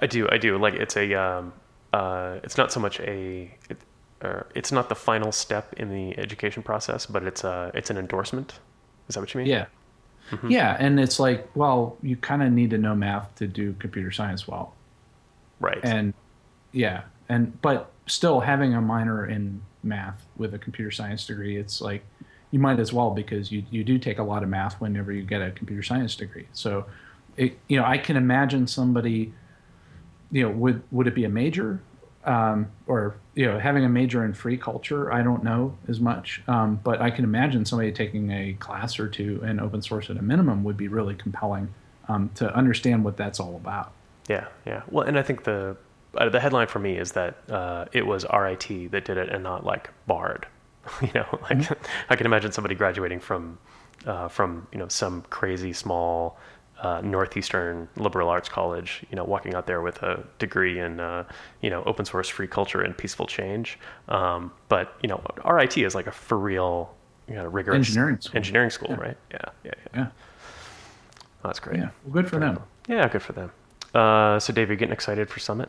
I do, I do. Like it's a, um, uh, it's not so much a, it, or it's not the final step in the education process, but it's a, it's an endorsement. Is that what you mean? Yeah. Mm-hmm. Yeah, and it's like, well, you kind of need to know math to do computer science well. Right. and yeah and but still having a minor in math with a computer science degree it's like you might as well because you, you do take a lot of math whenever you get a computer science degree so it, you know i can imagine somebody you know would would it be a major um, or you know having a major in free culture i don't know as much um, but i can imagine somebody taking a class or two in open source at a minimum would be really compelling um, to understand what that's all about Yeah, yeah. Well, and I think the uh, the headline for me is that uh, it was RIT that did it and not like Bard. you know, like I can imagine somebody graduating from uh, from you know some crazy small uh, northeastern liberal arts college, you know, walking out there with a degree in uh, you know open source free culture and peaceful change. Um, but you know, RIT is like a for real you know, rigorous Engineering school. engineering school, Yeah. right? Yeah, yeah, yeah. yeah That's great. Yeah, well, good for them. Yeah, good for them. Uh, so, Dave, you're getting excited for Summit?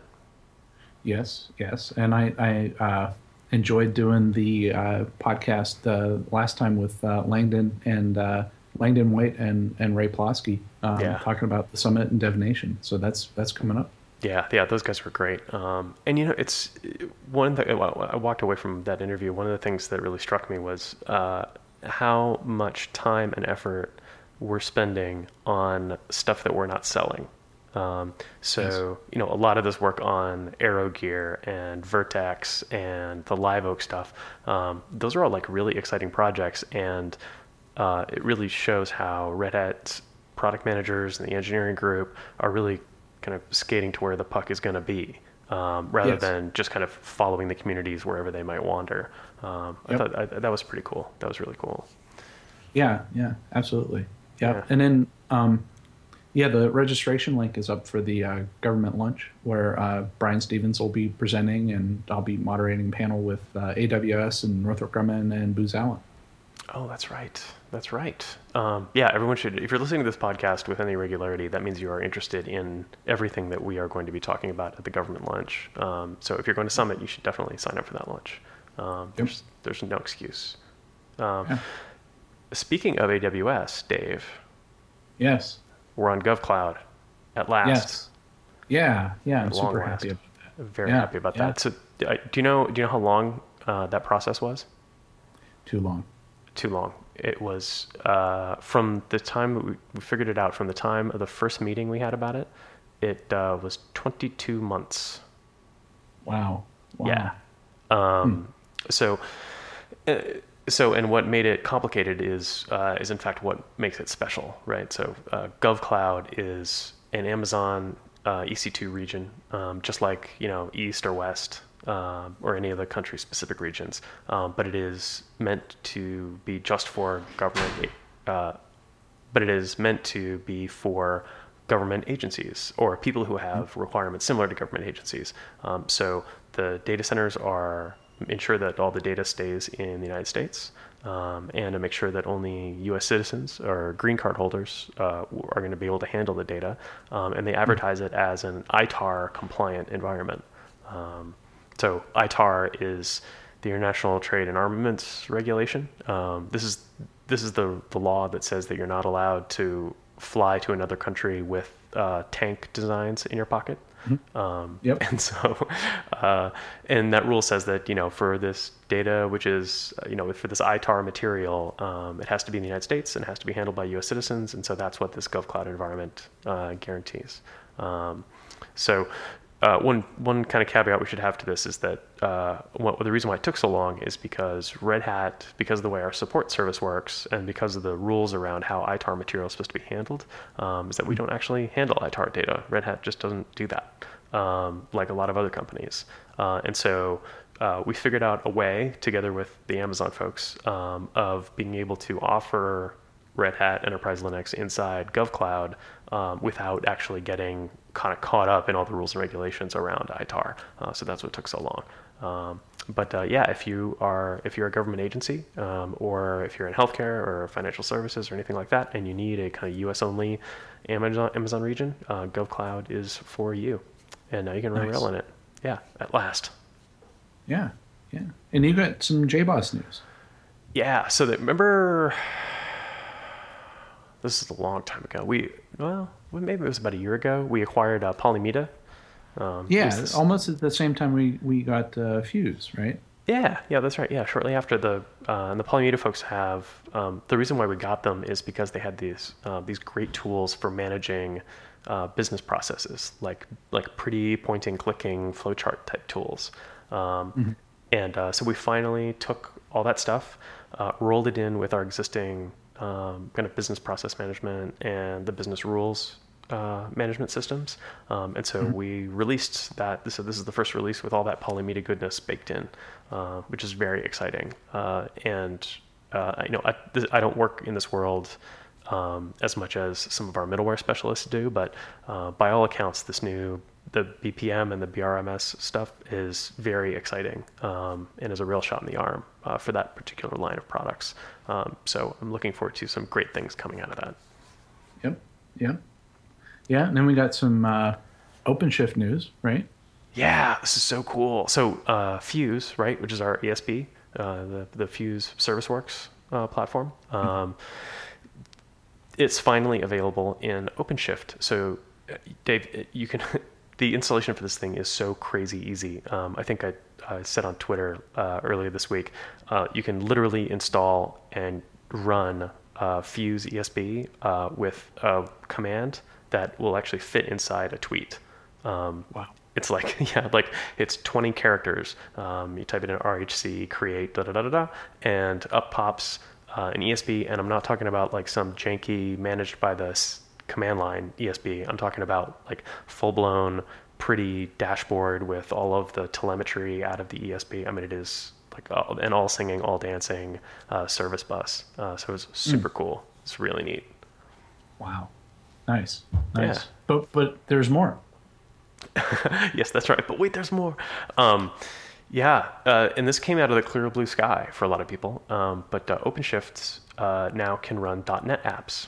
Yes, yes, and I I uh, enjoyed doing the uh, podcast uh, last time with uh, Langdon and uh, Langdon White and and Ray Plosky um, Yeah. talking about the summit and Nation. So that's that's coming up. Yeah, yeah, those guys were great. Um, and you know, it's one that I walked away from that interview. One of the things that really struck me was uh, how much time and effort we're spending on stuff that we're not selling. Um, so you know, a lot of this work on AeroGear and Vert.x and the LiveOak stuff. Um, those are all like really exciting projects, and uh, it really shows how Red Hat's product managers and the engineering group are really kind of skating to where the puck is going to be, um, rather Yes. than just kind of following the communities wherever they might wander. Um, I thought I, that was pretty cool. That was really cool. Yeah, yeah, absolutely. Yeah, Yeah. and then um, yeah, the registration link is up for the uh, government lunch where uh, Brian Stevens will be presenting, and I'll be moderating a panel with uh, AWS and Northrop Grumman and Booz Allen. Oh, that's right. That's right. Um, yeah, everyone should. If you're listening to this podcast with any regularity, that means you are interested in everything that we are going to be talking about at the government lunch. Um, so if you're going to Summit, you should definitely sign up for that lunch. Um, there's there's no excuse. Um, Yeah. Speaking of AWS, Dave, Yes. We're on GovCloud at last. Yes. Yeah. Yeah. I'm super last. happy about that. Very Yeah, happy about yeah. that. So, uh, do you know do you know how long uh, that process was? Too long. too long. It was uh, from the time we, we figured it out, from the time of the first meeting we had about it, it uh, was 22 months. Wow. wow. Yeah. Um, So, uh, so, and what made it complicated is, uh, is in fact what makes it special, right? So, uh, GovCloud is an Amazon uh, EC2 region, um, just like you know East or West uh, or any of the country-specific regions, um, but it is meant to be just for government uh, but it is meant to be for government agencies or people who have requirements similar to government agencies. Um, so the data centers are ensure that all the data stays in the United States um, and to make sure that only U.S. citizens or green card holders uh, are going to be able to handle the data. Um, and they advertise it as an ITAR compliant environment. Um, so ITAR is the International Trade and Armaments Regulation. Um, this is this is the the law that says that you're not allowed to fly to another country with uh, tank designs in your pocket. Mm-hmm. Um, Yep. And so, uh, and that rule says that you know for this data, which is uh, you know for this ITAR material, um, it has to be in the United States and has to be handled by U.S. citizens, and so that's what this GovCloud environment uh, guarantees. Um, so. Uh, one one kind of caveat we should have to this is that uh, what, the reason why it took so long is because Red Hat, because of the way our support service works, and because of the rules around how ITAR material is supposed to be handled, um, is that we don't actually handle ITAR data. Red Hat just doesn't do that, um, like a lot of other companies. Uh, and so uh, we figured out a way, together with the Amazon folks, um, of being able to offer Red Hat Enterprise Linux inside GovCloud um, without actually getting kind of caught up in all the rules and regulations around ITAR. Uh, so that's what took so long. Um, but uh, yeah, if you are if you're a government agency um, or if you're in healthcare or financial services or anything like that, and you need a kind of U.S. only Amazon Amazon region, uh, GovCloud is for you, and now you can run Nice. RHEL in it. Yeah, at last. Yeah, yeah. And you got some JBoss news. Yeah. So that remember, this is a long time ago. We well, maybe it was about a year ago. We acquired uh, Polymita. Um, Yeah, this- almost at the same time we we got uh, Fuse, right? Yeah, yeah, that's right. Yeah, shortly after the uh, and the Polymita folks have um, the reason why we got them is because they had these uh, these great tools for managing uh, business processes, like like pretty pointing, clicking, flowchart type tools. Um, And uh, so we finally took all that stuff, uh, rolled it in with our existing um, kind of business process management and the business rules uh, management systems. Um, and so we released that. So this is the first release with all that Polymita goodness baked in, uh, which is very exciting. Uh, and uh, I know I, I don't work in this world um, as much as some of our middleware specialists do, but uh, by all accounts, this new the BPM and the BRMS stuff is very exciting um, and is a real shot in the arm uh, for that particular line of products. Um, so I'm looking forward to some great things coming out of that. Yep, yep, yeah. And then we got some uh, OpenShift news, right? Yeah, this is so cool. So uh, Fuse, right, which is our ESB, uh, the the Fuse ServiceWorks uh, platform. Um, it's finally available in OpenShift. So, uh, Dave, you can. the installation for this thing is so crazy easy. Um, I think I, I said on Twitter uh, earlier this week, uh, you can literally install and run uh, Fuse ESB uh, with a command that will actually fit inside a tweet. Um, Wow. It's like yeah, like it's 20 characters. Um, you type it in RHC create da da da da da, and up pops uh, an ESB. And I'm not talking about like some janky managed by the command line ESB. I'm talking about like full blown, pretty dashboard with all of the telemetry out of the ESB. I mean, it is like all, and all singing, all dancing uh, service bus. Uh, so it's super cool. It's really neat. Wow, nice, nice. Yeah. But but there's more. yes, that's right. But wait, there's more. Um, yeah, uh, and this came out of the clear blue sky for a lot of people. Um, but uh, OpenShift uh, now can run .NET apps,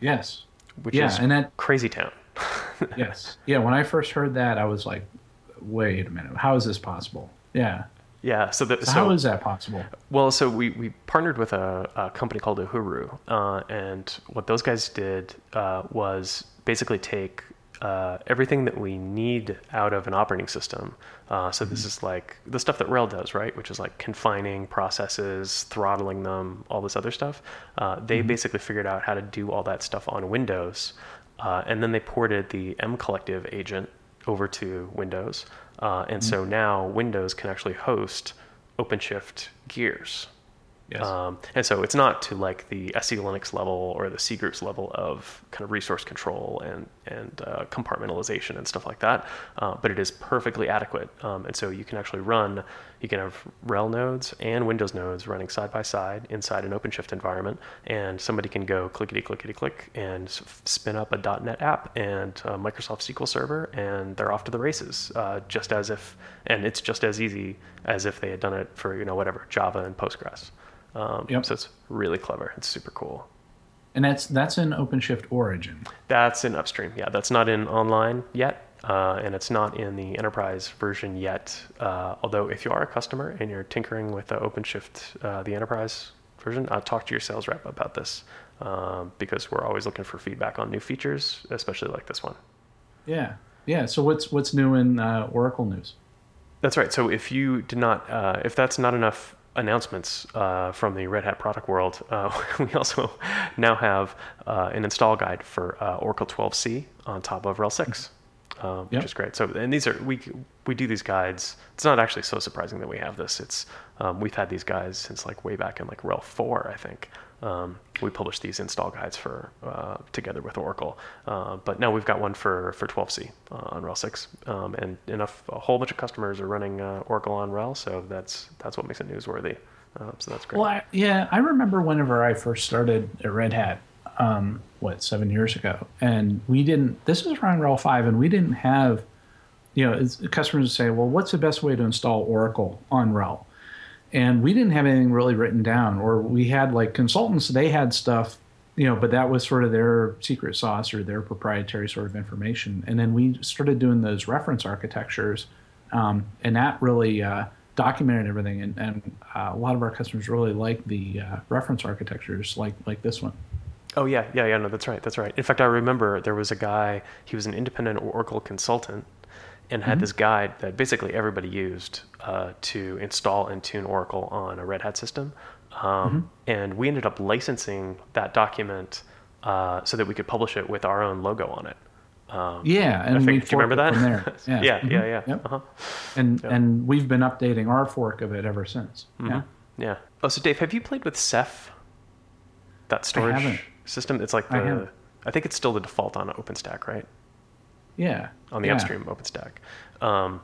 Yes. Which Yeah, is and that- crazy town. yes. Yeah. When I first heard that, I was like, wait a minute, how is this possible? Yeah. yeah. So, the, So, so how is that possible? Well, so we, we partnered with a, a company called Uhuru, uh, and what those guys did uh, was basically take uh, everything that we need out of an operating system. Uh, so this is like the stuff that RHEL does, right? Which is like confining processes, throttling them, all this other stuff. Uh, they basically figured out how to do all that stuff on Windows, uh, and then they ported the MCollective agent over to Windows, uh, and so now Windows can actually host OpenShift gears. Yes. Um, and so it's not to like the SELinux level or the cgroups level of kind of resource control and and uh, compartmentalization and stuff like that, uh, but it is perfectly adequate. Um, and so you can actually run, you can have RHEL nodes and Windows nodes running side by side inside an OpenShift environment, and somebody can go clickety clickety click and spin up a .NET app and Microsoft SQL Server, and they're off to the races, uh, just as if, and it's just as easy as if they had done it for you know whatever Java and Postgres. Um, Yep. So it's really clever. It's super cool. And that's that's in OpenShift Origin. That's in upstream. Yeah, that's not in online yet, uh, and it's not in the enterprise version yet. Uh, although, if you are a customer and you're tinkering with the OpenShift, uh, the enterprise version, uh, talk to your sales rep about this um, because we're always looking for feedback on new features, especially like this one. Yeah. Yeah. So what's what's new in uh, Oracle news? That's right. So if you did not, uh, if that's not enough announcements uh, from the Red Hat product world, uh, we also now have uh, an install guide for uh, Oracle 12c on top of RHEL 6, uh, which is great. So and these are we we do these guides. It's not actually so surprising that we have this. It's um, we've had these guides since like way back in like RHEL 4, I think. Um, we published these install guides for uh, together with Oracle, uh, but now we've got one for for 12c uh, on RHEL 6, um, and enough a whole bunch of customers are running uh, Oracle on RHEL, so that's that's what makes it newsworthy. Uh, so that's great. Well, I, yeah, I remember whenever I first started at Red Hat, um, what seven years ago, and we didn't. This was around RHEL five, and we didn't have. You know, customers would say, "Well, what's the best way to install Oracle on RHEL?" And we didn't have anything really written down, or we had like consultants. They had stuff, you know, but that was sort of their secret sauce or their proprietary sort of information. And then we started doing those reference architectures, um, and that really uh, documented everything. And, and uh, a lot of our customers really like the uh, reference architectures, like like this one. Oh yeah, yeah, yeah. No, that's right. That's right. In fact, I remember there was a guy. He was an independent Oracle consultant, and had this guide that basically everybody used uh, to install and tune Oracle on a Red Hat system. Um, And we ended up licensing that document uh, so that we could publish it with our own logo on it. Um, Yeah, and I think, do you remember that? forked it from there. yeah, Mhm. yeah, yeah. Yep. Uh-huh. And and we've been updating our fork of it ever since. Yeah. Yeah. Oh, so Dave, have you played with Ceph? That storage system? It's like the. haven't. I think it's still the default on OpenStack, right? Yeah. on the yeah. upstream OpenStack. Um,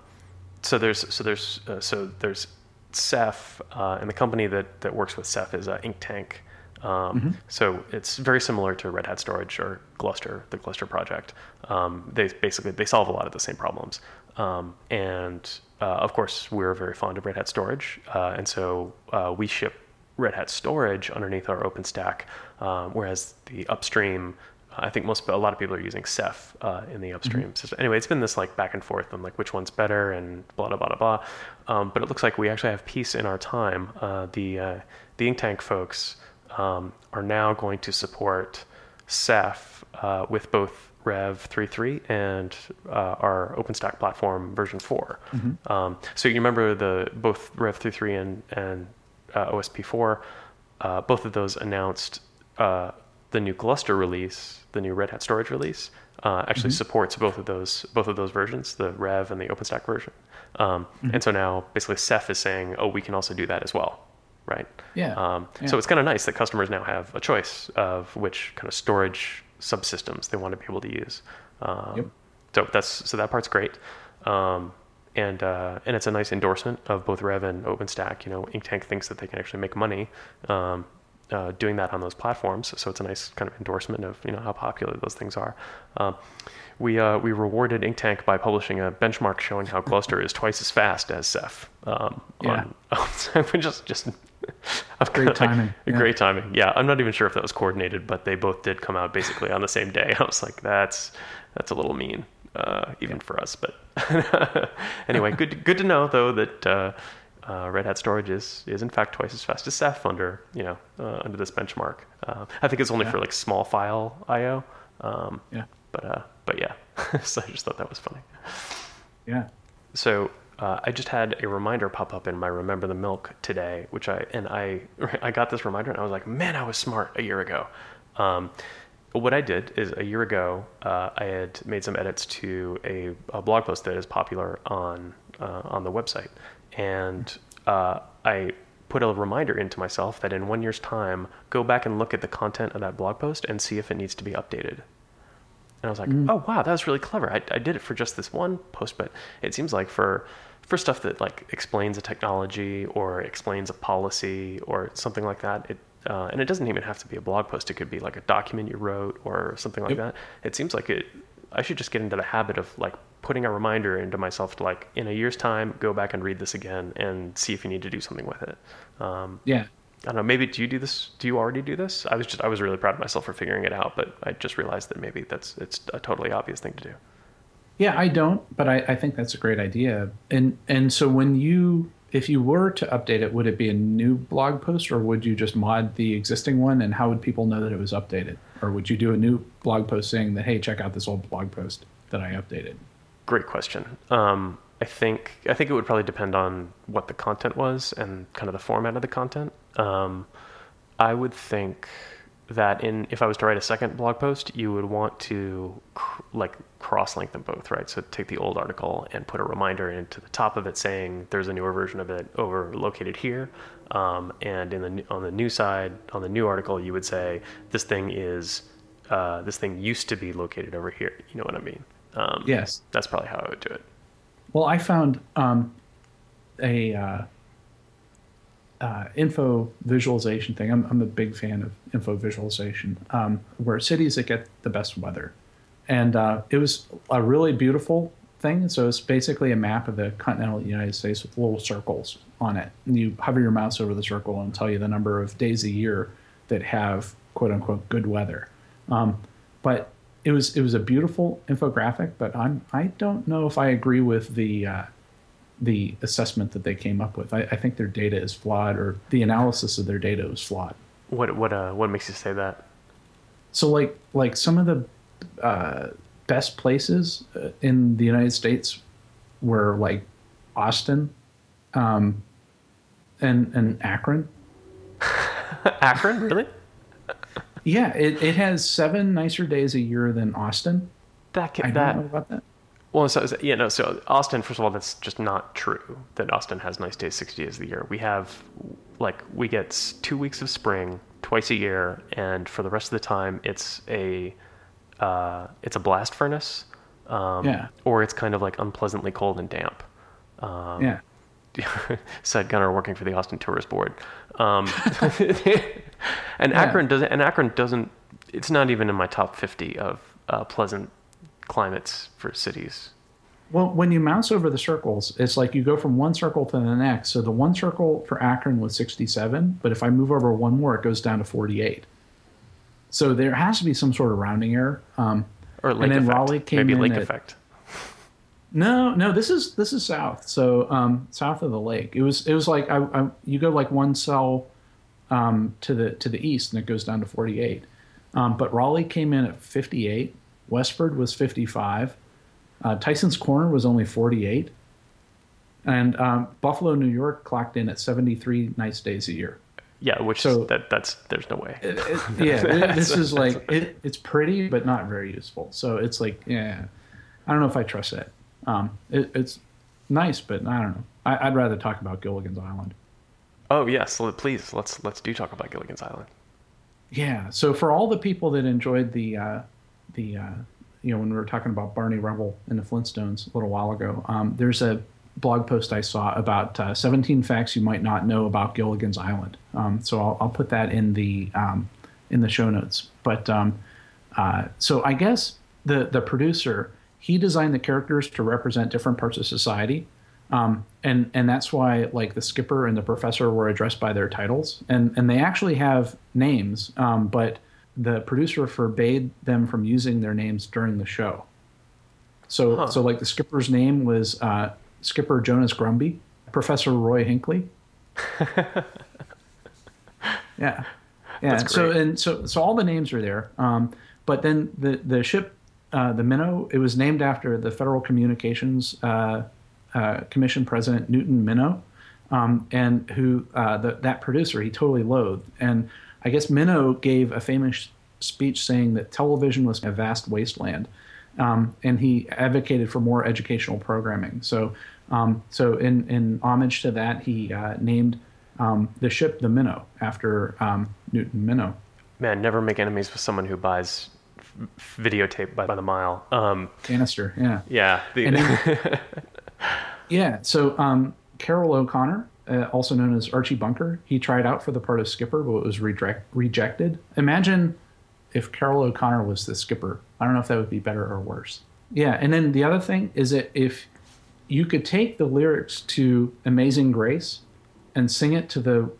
so there's so there's uh, so there's Ceph, uh, and the company that that works with Ceph is uh, Inktank. Um, Mm-hmm. So it's very similar to Red Hat Storage or Gluster, the Gluster project. Um, they basically they solve a lot of the same problems, um, and uh, of course we're very fond of Red Hat Storage, uh, and so uh, we ship Red Hat Storage underneath our OpenStack, um, whereas the upstream I think most a lot of people are using Ceph uh, in the upstream system. Anyway, it's been this like back and forth on like which one's better and blah blah blah blah. Um, but it looks like we actually have peace in our time. Uh, the uh, the Inktank folks um, are now going to support Ceph uh, with both RHEV 3.3 and uh, our OpenStack platform version 4. Um, so you remember the both RHEV 3.3 and and uh, OSP4, uh, both of those announced uh, the new Gluster release, the new Red Hat storage release, uh, actually supports both of those both of those versions, the RHEV and the OpenStack version. Um, And so now basically Ceph is saying, oh, we can also do that as well, right? Yeah, Um, yeah. So it's kind of nice that customers now have a choice of which kind of storage subsystems they want to be able to use. Um, Yep. So that's so that part's great. Um, and uh, and it's a nice endorsement of both RHEV and OpenStack. You know, Inktank thinks that they can actually make money um, uh, doing that on those platforms. So it's a nice kind of endorsement of you know how popular those things are. Um, we uh, we rewarded Inktank by publishing a benchmark showing how Gluster is twice as fast as Ceph. Um, Yeah. on, just just Great timing, yeah. Great timing. Yeah, I'm not even sure if that was coordinated, but they both did come out basically on the same day. I was like, that's that's a little mean, uh, even for us. But anyway, good good to know though that uh, Red Hat Storage is is in fact twice as fast as Ceph under you know uh, under this benchmark. Uh, I think it's only for like small file I/O. Um, Yeah. But uh, but yeah, so I just thought that was funny. Yeah. So uh, I just had a reminder pop up in my Remember the Milk today, which I and I I got this reminder and I was like, man, I was smart a year ago. Um, what I did is a year ago, uh, I had made some edits to a, a blog post that is popular on uh, on the website, and uh, I put a reminder into myself that in one year's time, go back and look at the content of that blog post and see if it needs to be updated. And I was like, mm. oh wow, that was really clever. I, I did it for just this one post, but it seems like for for stuff that like explains a technology or explains a policy or something like that, it uh, and it doesn't even have to be a blog post. It could be like a document you wrote or something like yep. that. It seems like it. I should just get into the habit of like putting a reminder into myself to like in a year's time go back and read this again and see if you need to do something with it. Um, yeah. I don't know. Maybe do you do this? Do you already do this? I was just I was really proud of myself for figuring it out, but I just realized that maybe that's it's a totally obvious thing to do. Yeah, I don't, but I, I think that's a great idea. And and so when you if you were to update it, would it be a new blog post or would you just mod the existing one? And how would people know that it was updated? Or would you do a new blog post saying that hey, check out this old blog post that I updated? Great question. Um, I think I think it would probably depend on what the content was and kind of the format of the content. Um, I would think that in if I was to write a second blog post, you would want to cr- like cross-link them both, right? So take the old article and put a reminder into the top of it saying there's a newer version of it over located here, um, and in the on the new side on the new article you would say this thing is uh, this thing used to be located over here. You know what I mean? Um, yes, that's probably how I would do it. Well, I found um, a uh, uh, info visualization thing. I'm, I'm a big fan of info visualization, um, where cities that get the best weather, and uh, it was a really beautiful thing. So it's basically a map of the continental United States with little circles on it, and you hover your mouse over the circle and tell you the number of days a year that have quote unquote good weather. Um, but it was it was a beautiful infographic, but I'm I don't know if I agree with the uh, the assessment that they came up with. I, I, think their data is flawed, or the analysis of their data was flawed. What what uh what makes you say that? So like like some of the uh, best places uh, in the United States were like Austin, um, and and Akron. Akron, really? Yeah, it, it has seven nicer days a year than Austin. That can, I that, don't know about that. Well, so yeah, no. So Austin, first of all, that's just not true. That Austin has nice days, sixty days of the year. We have, like, we get two weeks of spring twice a year, and for the rest of the time, it's a, uh, it's a blast furnace. Um, yeah. Or it's kind of like unpleasantly cold and damp. Um, yeah. said Gunnar working for the Austin Tourist Board. Um, and yeah. Akron doesn't. And Akron doesn't. It's not even in my top fifty of uh, pleasant climates for cities. Well, when you mouse over the circles, it's like you go from one circle to the next. So the one circle for Akron was 67, but if I move over one more, it goes down to 48. So there has to be some sort of rounding error. Um, or lake and then effect. Raleigh came Maybe in lake at, effect. No, no, this is this is south. So um, south of the lake. It was it was like I, I you go like one cell um, to the to the east, and it goes down to 48. Um, but Raleigh came in at 58. Westford was 55. Uh, Tyson's Corner was only 48. And um, Buffalo, New York clocked in at 73 nice days a year. Yeah, which so, that that's there's no way. It, it, yeah, this is like it, it's pretty, but not very useful. So it's like, yeah, I don't know if I trust it. Um, it it's nice, but I don't know. I, would rather talk about Gilligan's Island. Oh yes, please let's let's do talk about Gilligan's Island. Yeah. So for all the people that enjoyed the uh, the uh, you know when we were talking about Barney Rubble and the Flintstones a little while ago, um, there's a blog post I saw about uh, 17 facts you might not know about Gilligan's Island. Um, so I'll, I'll, put that in the um, in the show notes. But um, uh, so I guess the the producer he designed the characters to represent different parts of society. Um, and and that's why like the skipper and the professor were addressed by their titles, and and they actually have names, um, but the producer forbade them from using their names during the show. So huh. so like the skipper's name was uh, Skipper Jonas Grumby, Professor Roy Hinkley. yeah, yeah. So and so so all the names are there, um, but then the the ship, uh, the Minnow, it was named after the Federal Communications uh, uh, Commission President Newton Minow, um, and who uh, the, that producer he totally loathed. And I guess Minow gave a famous speech saying that television was a vast wasteland, um, and he advocated for more educational programming. So, um, so in in homage to that, he named um, the ship the Minnow after um, Newton Minow. Man, never make enemies with someone who buys videotape by, by the mile. Um, Canister, yeah. yeah. The, then- Yeah, so um, Carroll O'Connor, uh, also known as Archie Bunker, he tried out for the part of Skipper, but it was reject- rejected. Imagine if Carroll O'Connor was the Skipper. I don't know if that would be better or worse. Yeah, and then the other thing is that if you could take the lyrics to Amazing Grace and sing it to the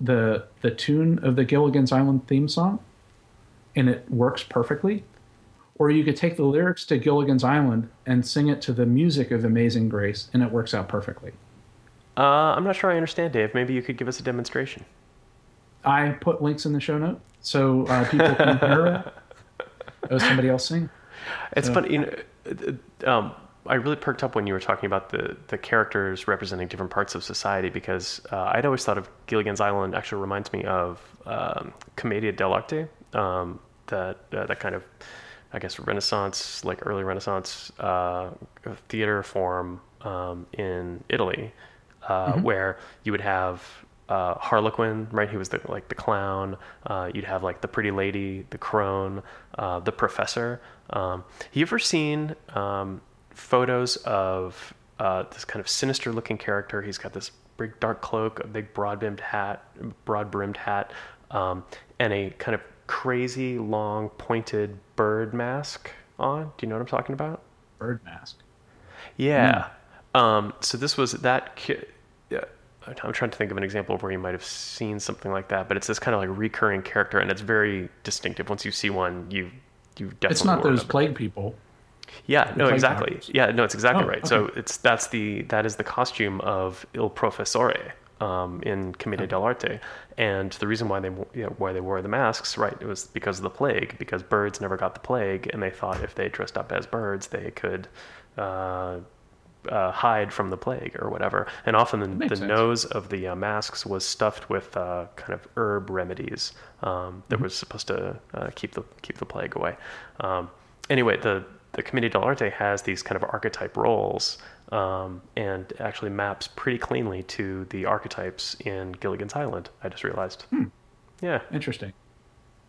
the the tune of the Gilligan's Island theme song, and it works perfectly, or you could take the lyrics to Gilligan's Island and sing it to the music of Amazing Grace, and it works out perfectly. uh, I'm not sure I understand, Dave. Maybe you could give us a demonstration. I put links in the show note so uh, people can hear it. Oh, somebody else sing? It's So- funny, you know, uh, um, I really perked up when you were talking about the, the characters representing different parts of society because uh, I'd always thought of Gilligan's Island actually reminds me of um, Commedia dell'arte, um, that uh, that kind of, I guess, Renaissance, like early Renaissance uh, theater form um, in Italy, uh, where you would have uh, Harlequin, right? He was the like the clown. Uh, you'd have like the pretty lady, the crone, uh, the professor. Um, you ever seen um, photos of uh, this kind of sinister-looking character? He's got this big dark cloak, a big broad-brimmed hat, broad-brimmed hat, um, and a kind of crazy long pointed bird mask on. Do you know what I'm talking about? Bird mask. Yeah. Um, so this was that. ki- yeah, I'm trying to think of an example of where you might have seen something like that, but it's this kind of like recurring character, and it's very distinctive. Once you see one, you you definitely. It's not those plague people. Yeah, no, exactly. Yeah, no, it's exactly Oh, right. So it's that's the that is the costume of Il Professore um, in Commedia dell'arte, and the reason why they you know, why they wore the masks, right? It was because of the plague, because birds never got the plague, and they thought if they dressed up as birds, they could. Uh, uh, hide from the plague or whatever, and often the, the nose of the uh, masks was stuffed with uh, kind of herb remedies um, that Mm-hmm. was supposed to uh, keep the keep the plague away. Um, anyway, the the Commedia dell'arte has these kind of archetype roles um, and actually maps pretty cleanly to the archetypes in Gilligan's Island. I just realized. Yeah, Interesting.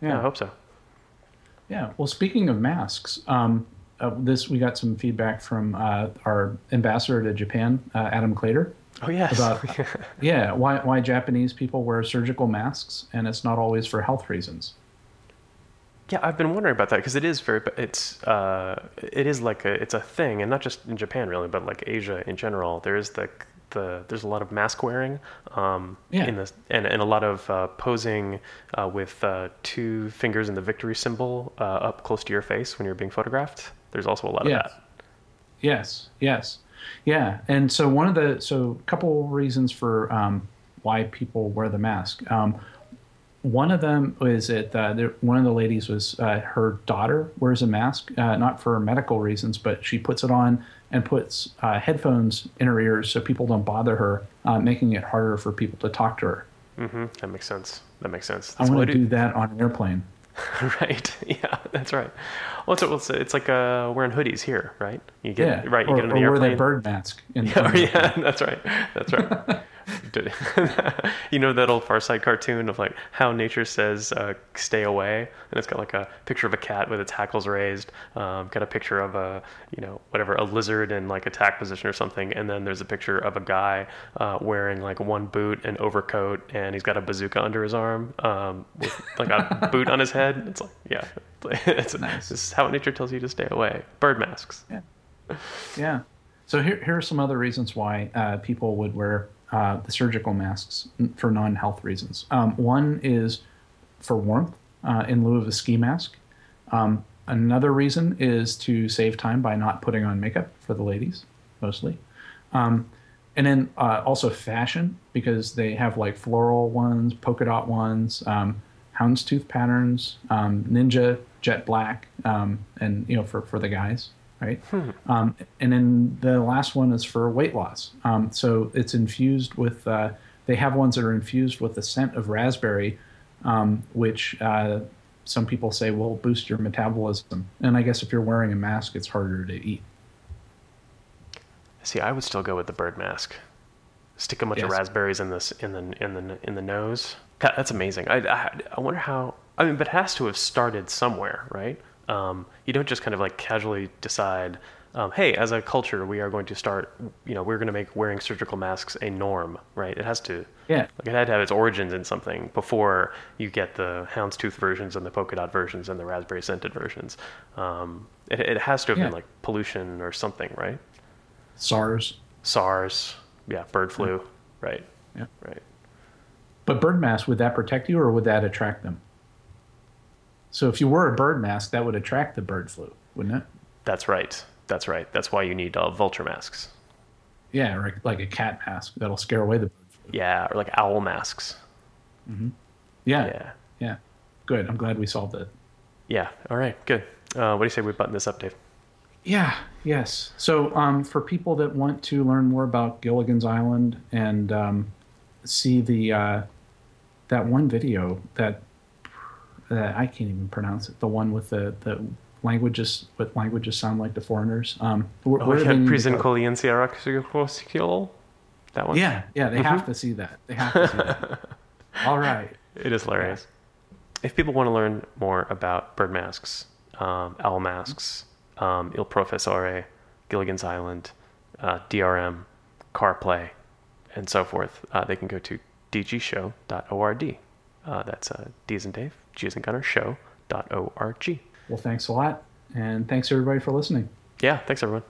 yeah, I Hmm. Hope so. Yeah. Well, speaking of masks, um, uh, this we got some feedback from uh, our ambassador to Japan, uh, Adam Clater. Oh yes, About yeah, why why Japanese people wear surgical masks, and it's not always for health reasons. Yeah, I've been wondering about that because it is very, it's, uh, it is like a, it's a thing, and not just in Japan really, but like Asia in general. There is the, the, there's a lot of mask wearing, um, Yeah. in this, and, and a lot of uh, posing uh, with uh, two fingers in the victory symbol uh, up close to your face when you're being photographed. There's also a lot Yes. of that. Yes, yes, yeah. And so one of the so a couple reasons for um, why people wear the mask. Um, one of them is that uh, there, one of the ladies was uh, her daughter wears a mask, uh, not for medical reasons, but she puts it on and puts uh, headphones in her ears so people don't bother her, uh, making it harder for people to talk to her. hmm That makes sense. That makes sense. I That's want to do that on an airplane. right. Yeah, that's right. Well, it's, it's, it's like uh, wearing hoodies here, right? You get Yeah, right. You or, get the or wear airplane. that bird mask. In, Oh, yeah, that's right. That's right. You know that old Far Side cartoon of like how nature says uh, "stay away," and it's got like a picture of a cat with its hackles raised, um, got a picture of a you know whatever a lizard in like attack position or something, and then there's a picture of a guy uh, wearing like one boot and overcoat, and he's got a bazooka under his arm um, with like a boot on his head. It's like yeah, it's Nice. this is how nature tells you to stay away. Bird masks. Yeah. Yeah. So here, here are some other reasons why uh, people would wear uh, the surgical masks for non-health reasons. Um, one is for warmth uh, in lieu of a ski mask. Um, another reason is to save time by not putting on makeup for the ladies, mostly. Um, and then uh, also fashion because they have like floral ones, polka dot ones, um, houndstooth patterns, um, ninja, jet black, um, and you know for for the guys, right? Um, and then the last one is for weight loss. Um, so it's infused with. Uh, they have ones that are infused with the scent of raspberry, um, which uh, some people say will boost your metabolism. And I guess if you're wearing a mask, it's harder to eat. See, I would still go with the bird mask. stick a bunch of raspberries in this in the in the in the nose. God, that's amazing. I, I I wonder how. I mean, but it has to have started somewhere, right? Um, you don't just kind of like casually decide, um, hey, as a culture, we are going to start. You know, we're going to make wearing surgical masks a norm, right? It has to. Yeah. Like it had to have its origins in something before you get the houndstooth versions and the polka dot versions and the raspberry scented versions. Um, it, it has to have Yeah. been like pollution or something, right? SARS. SARS, yeah, bird flu, right? Yeah. Right. But bird mask, would that protect you or would that attract them? So if you wore a bird mask, that would attract the bird flu, wouldn't it? That's right. That's right. That's why you need uh, vulture masks. Yeah, or like a cat mask that'll scare away the bird flu. Yeah, or like owl masks. Yeah, Yeah. yeah. Good. I'm glad we solved it. Yeah. All right. Good. Uh, what do you say we button this up, Dave? Yeah, yes. So, um, for people that want to learn more about Gilligan's Island and um, see the uh, that one video that that I can't even pronounce it, the one with the the languages what languages sound like the foreigners. Um, where, Oh, where do yeah, to Prison? Collencia That one? Yeah, yeah. They have to see that. They have to see that. All right. It is hilarious. If people want to learn more about bird masks, um, owl masks, um, Il Professore, Gilligan's Island, uh, DRM, CarPlay, and so forth, uh, they can go to dgshow.org. Uh, that's uh, D as in Dave, G as in Gunnar, show.org. Well, thanks a lot, and thanks everybody for listening. Yeah, thanks everyone.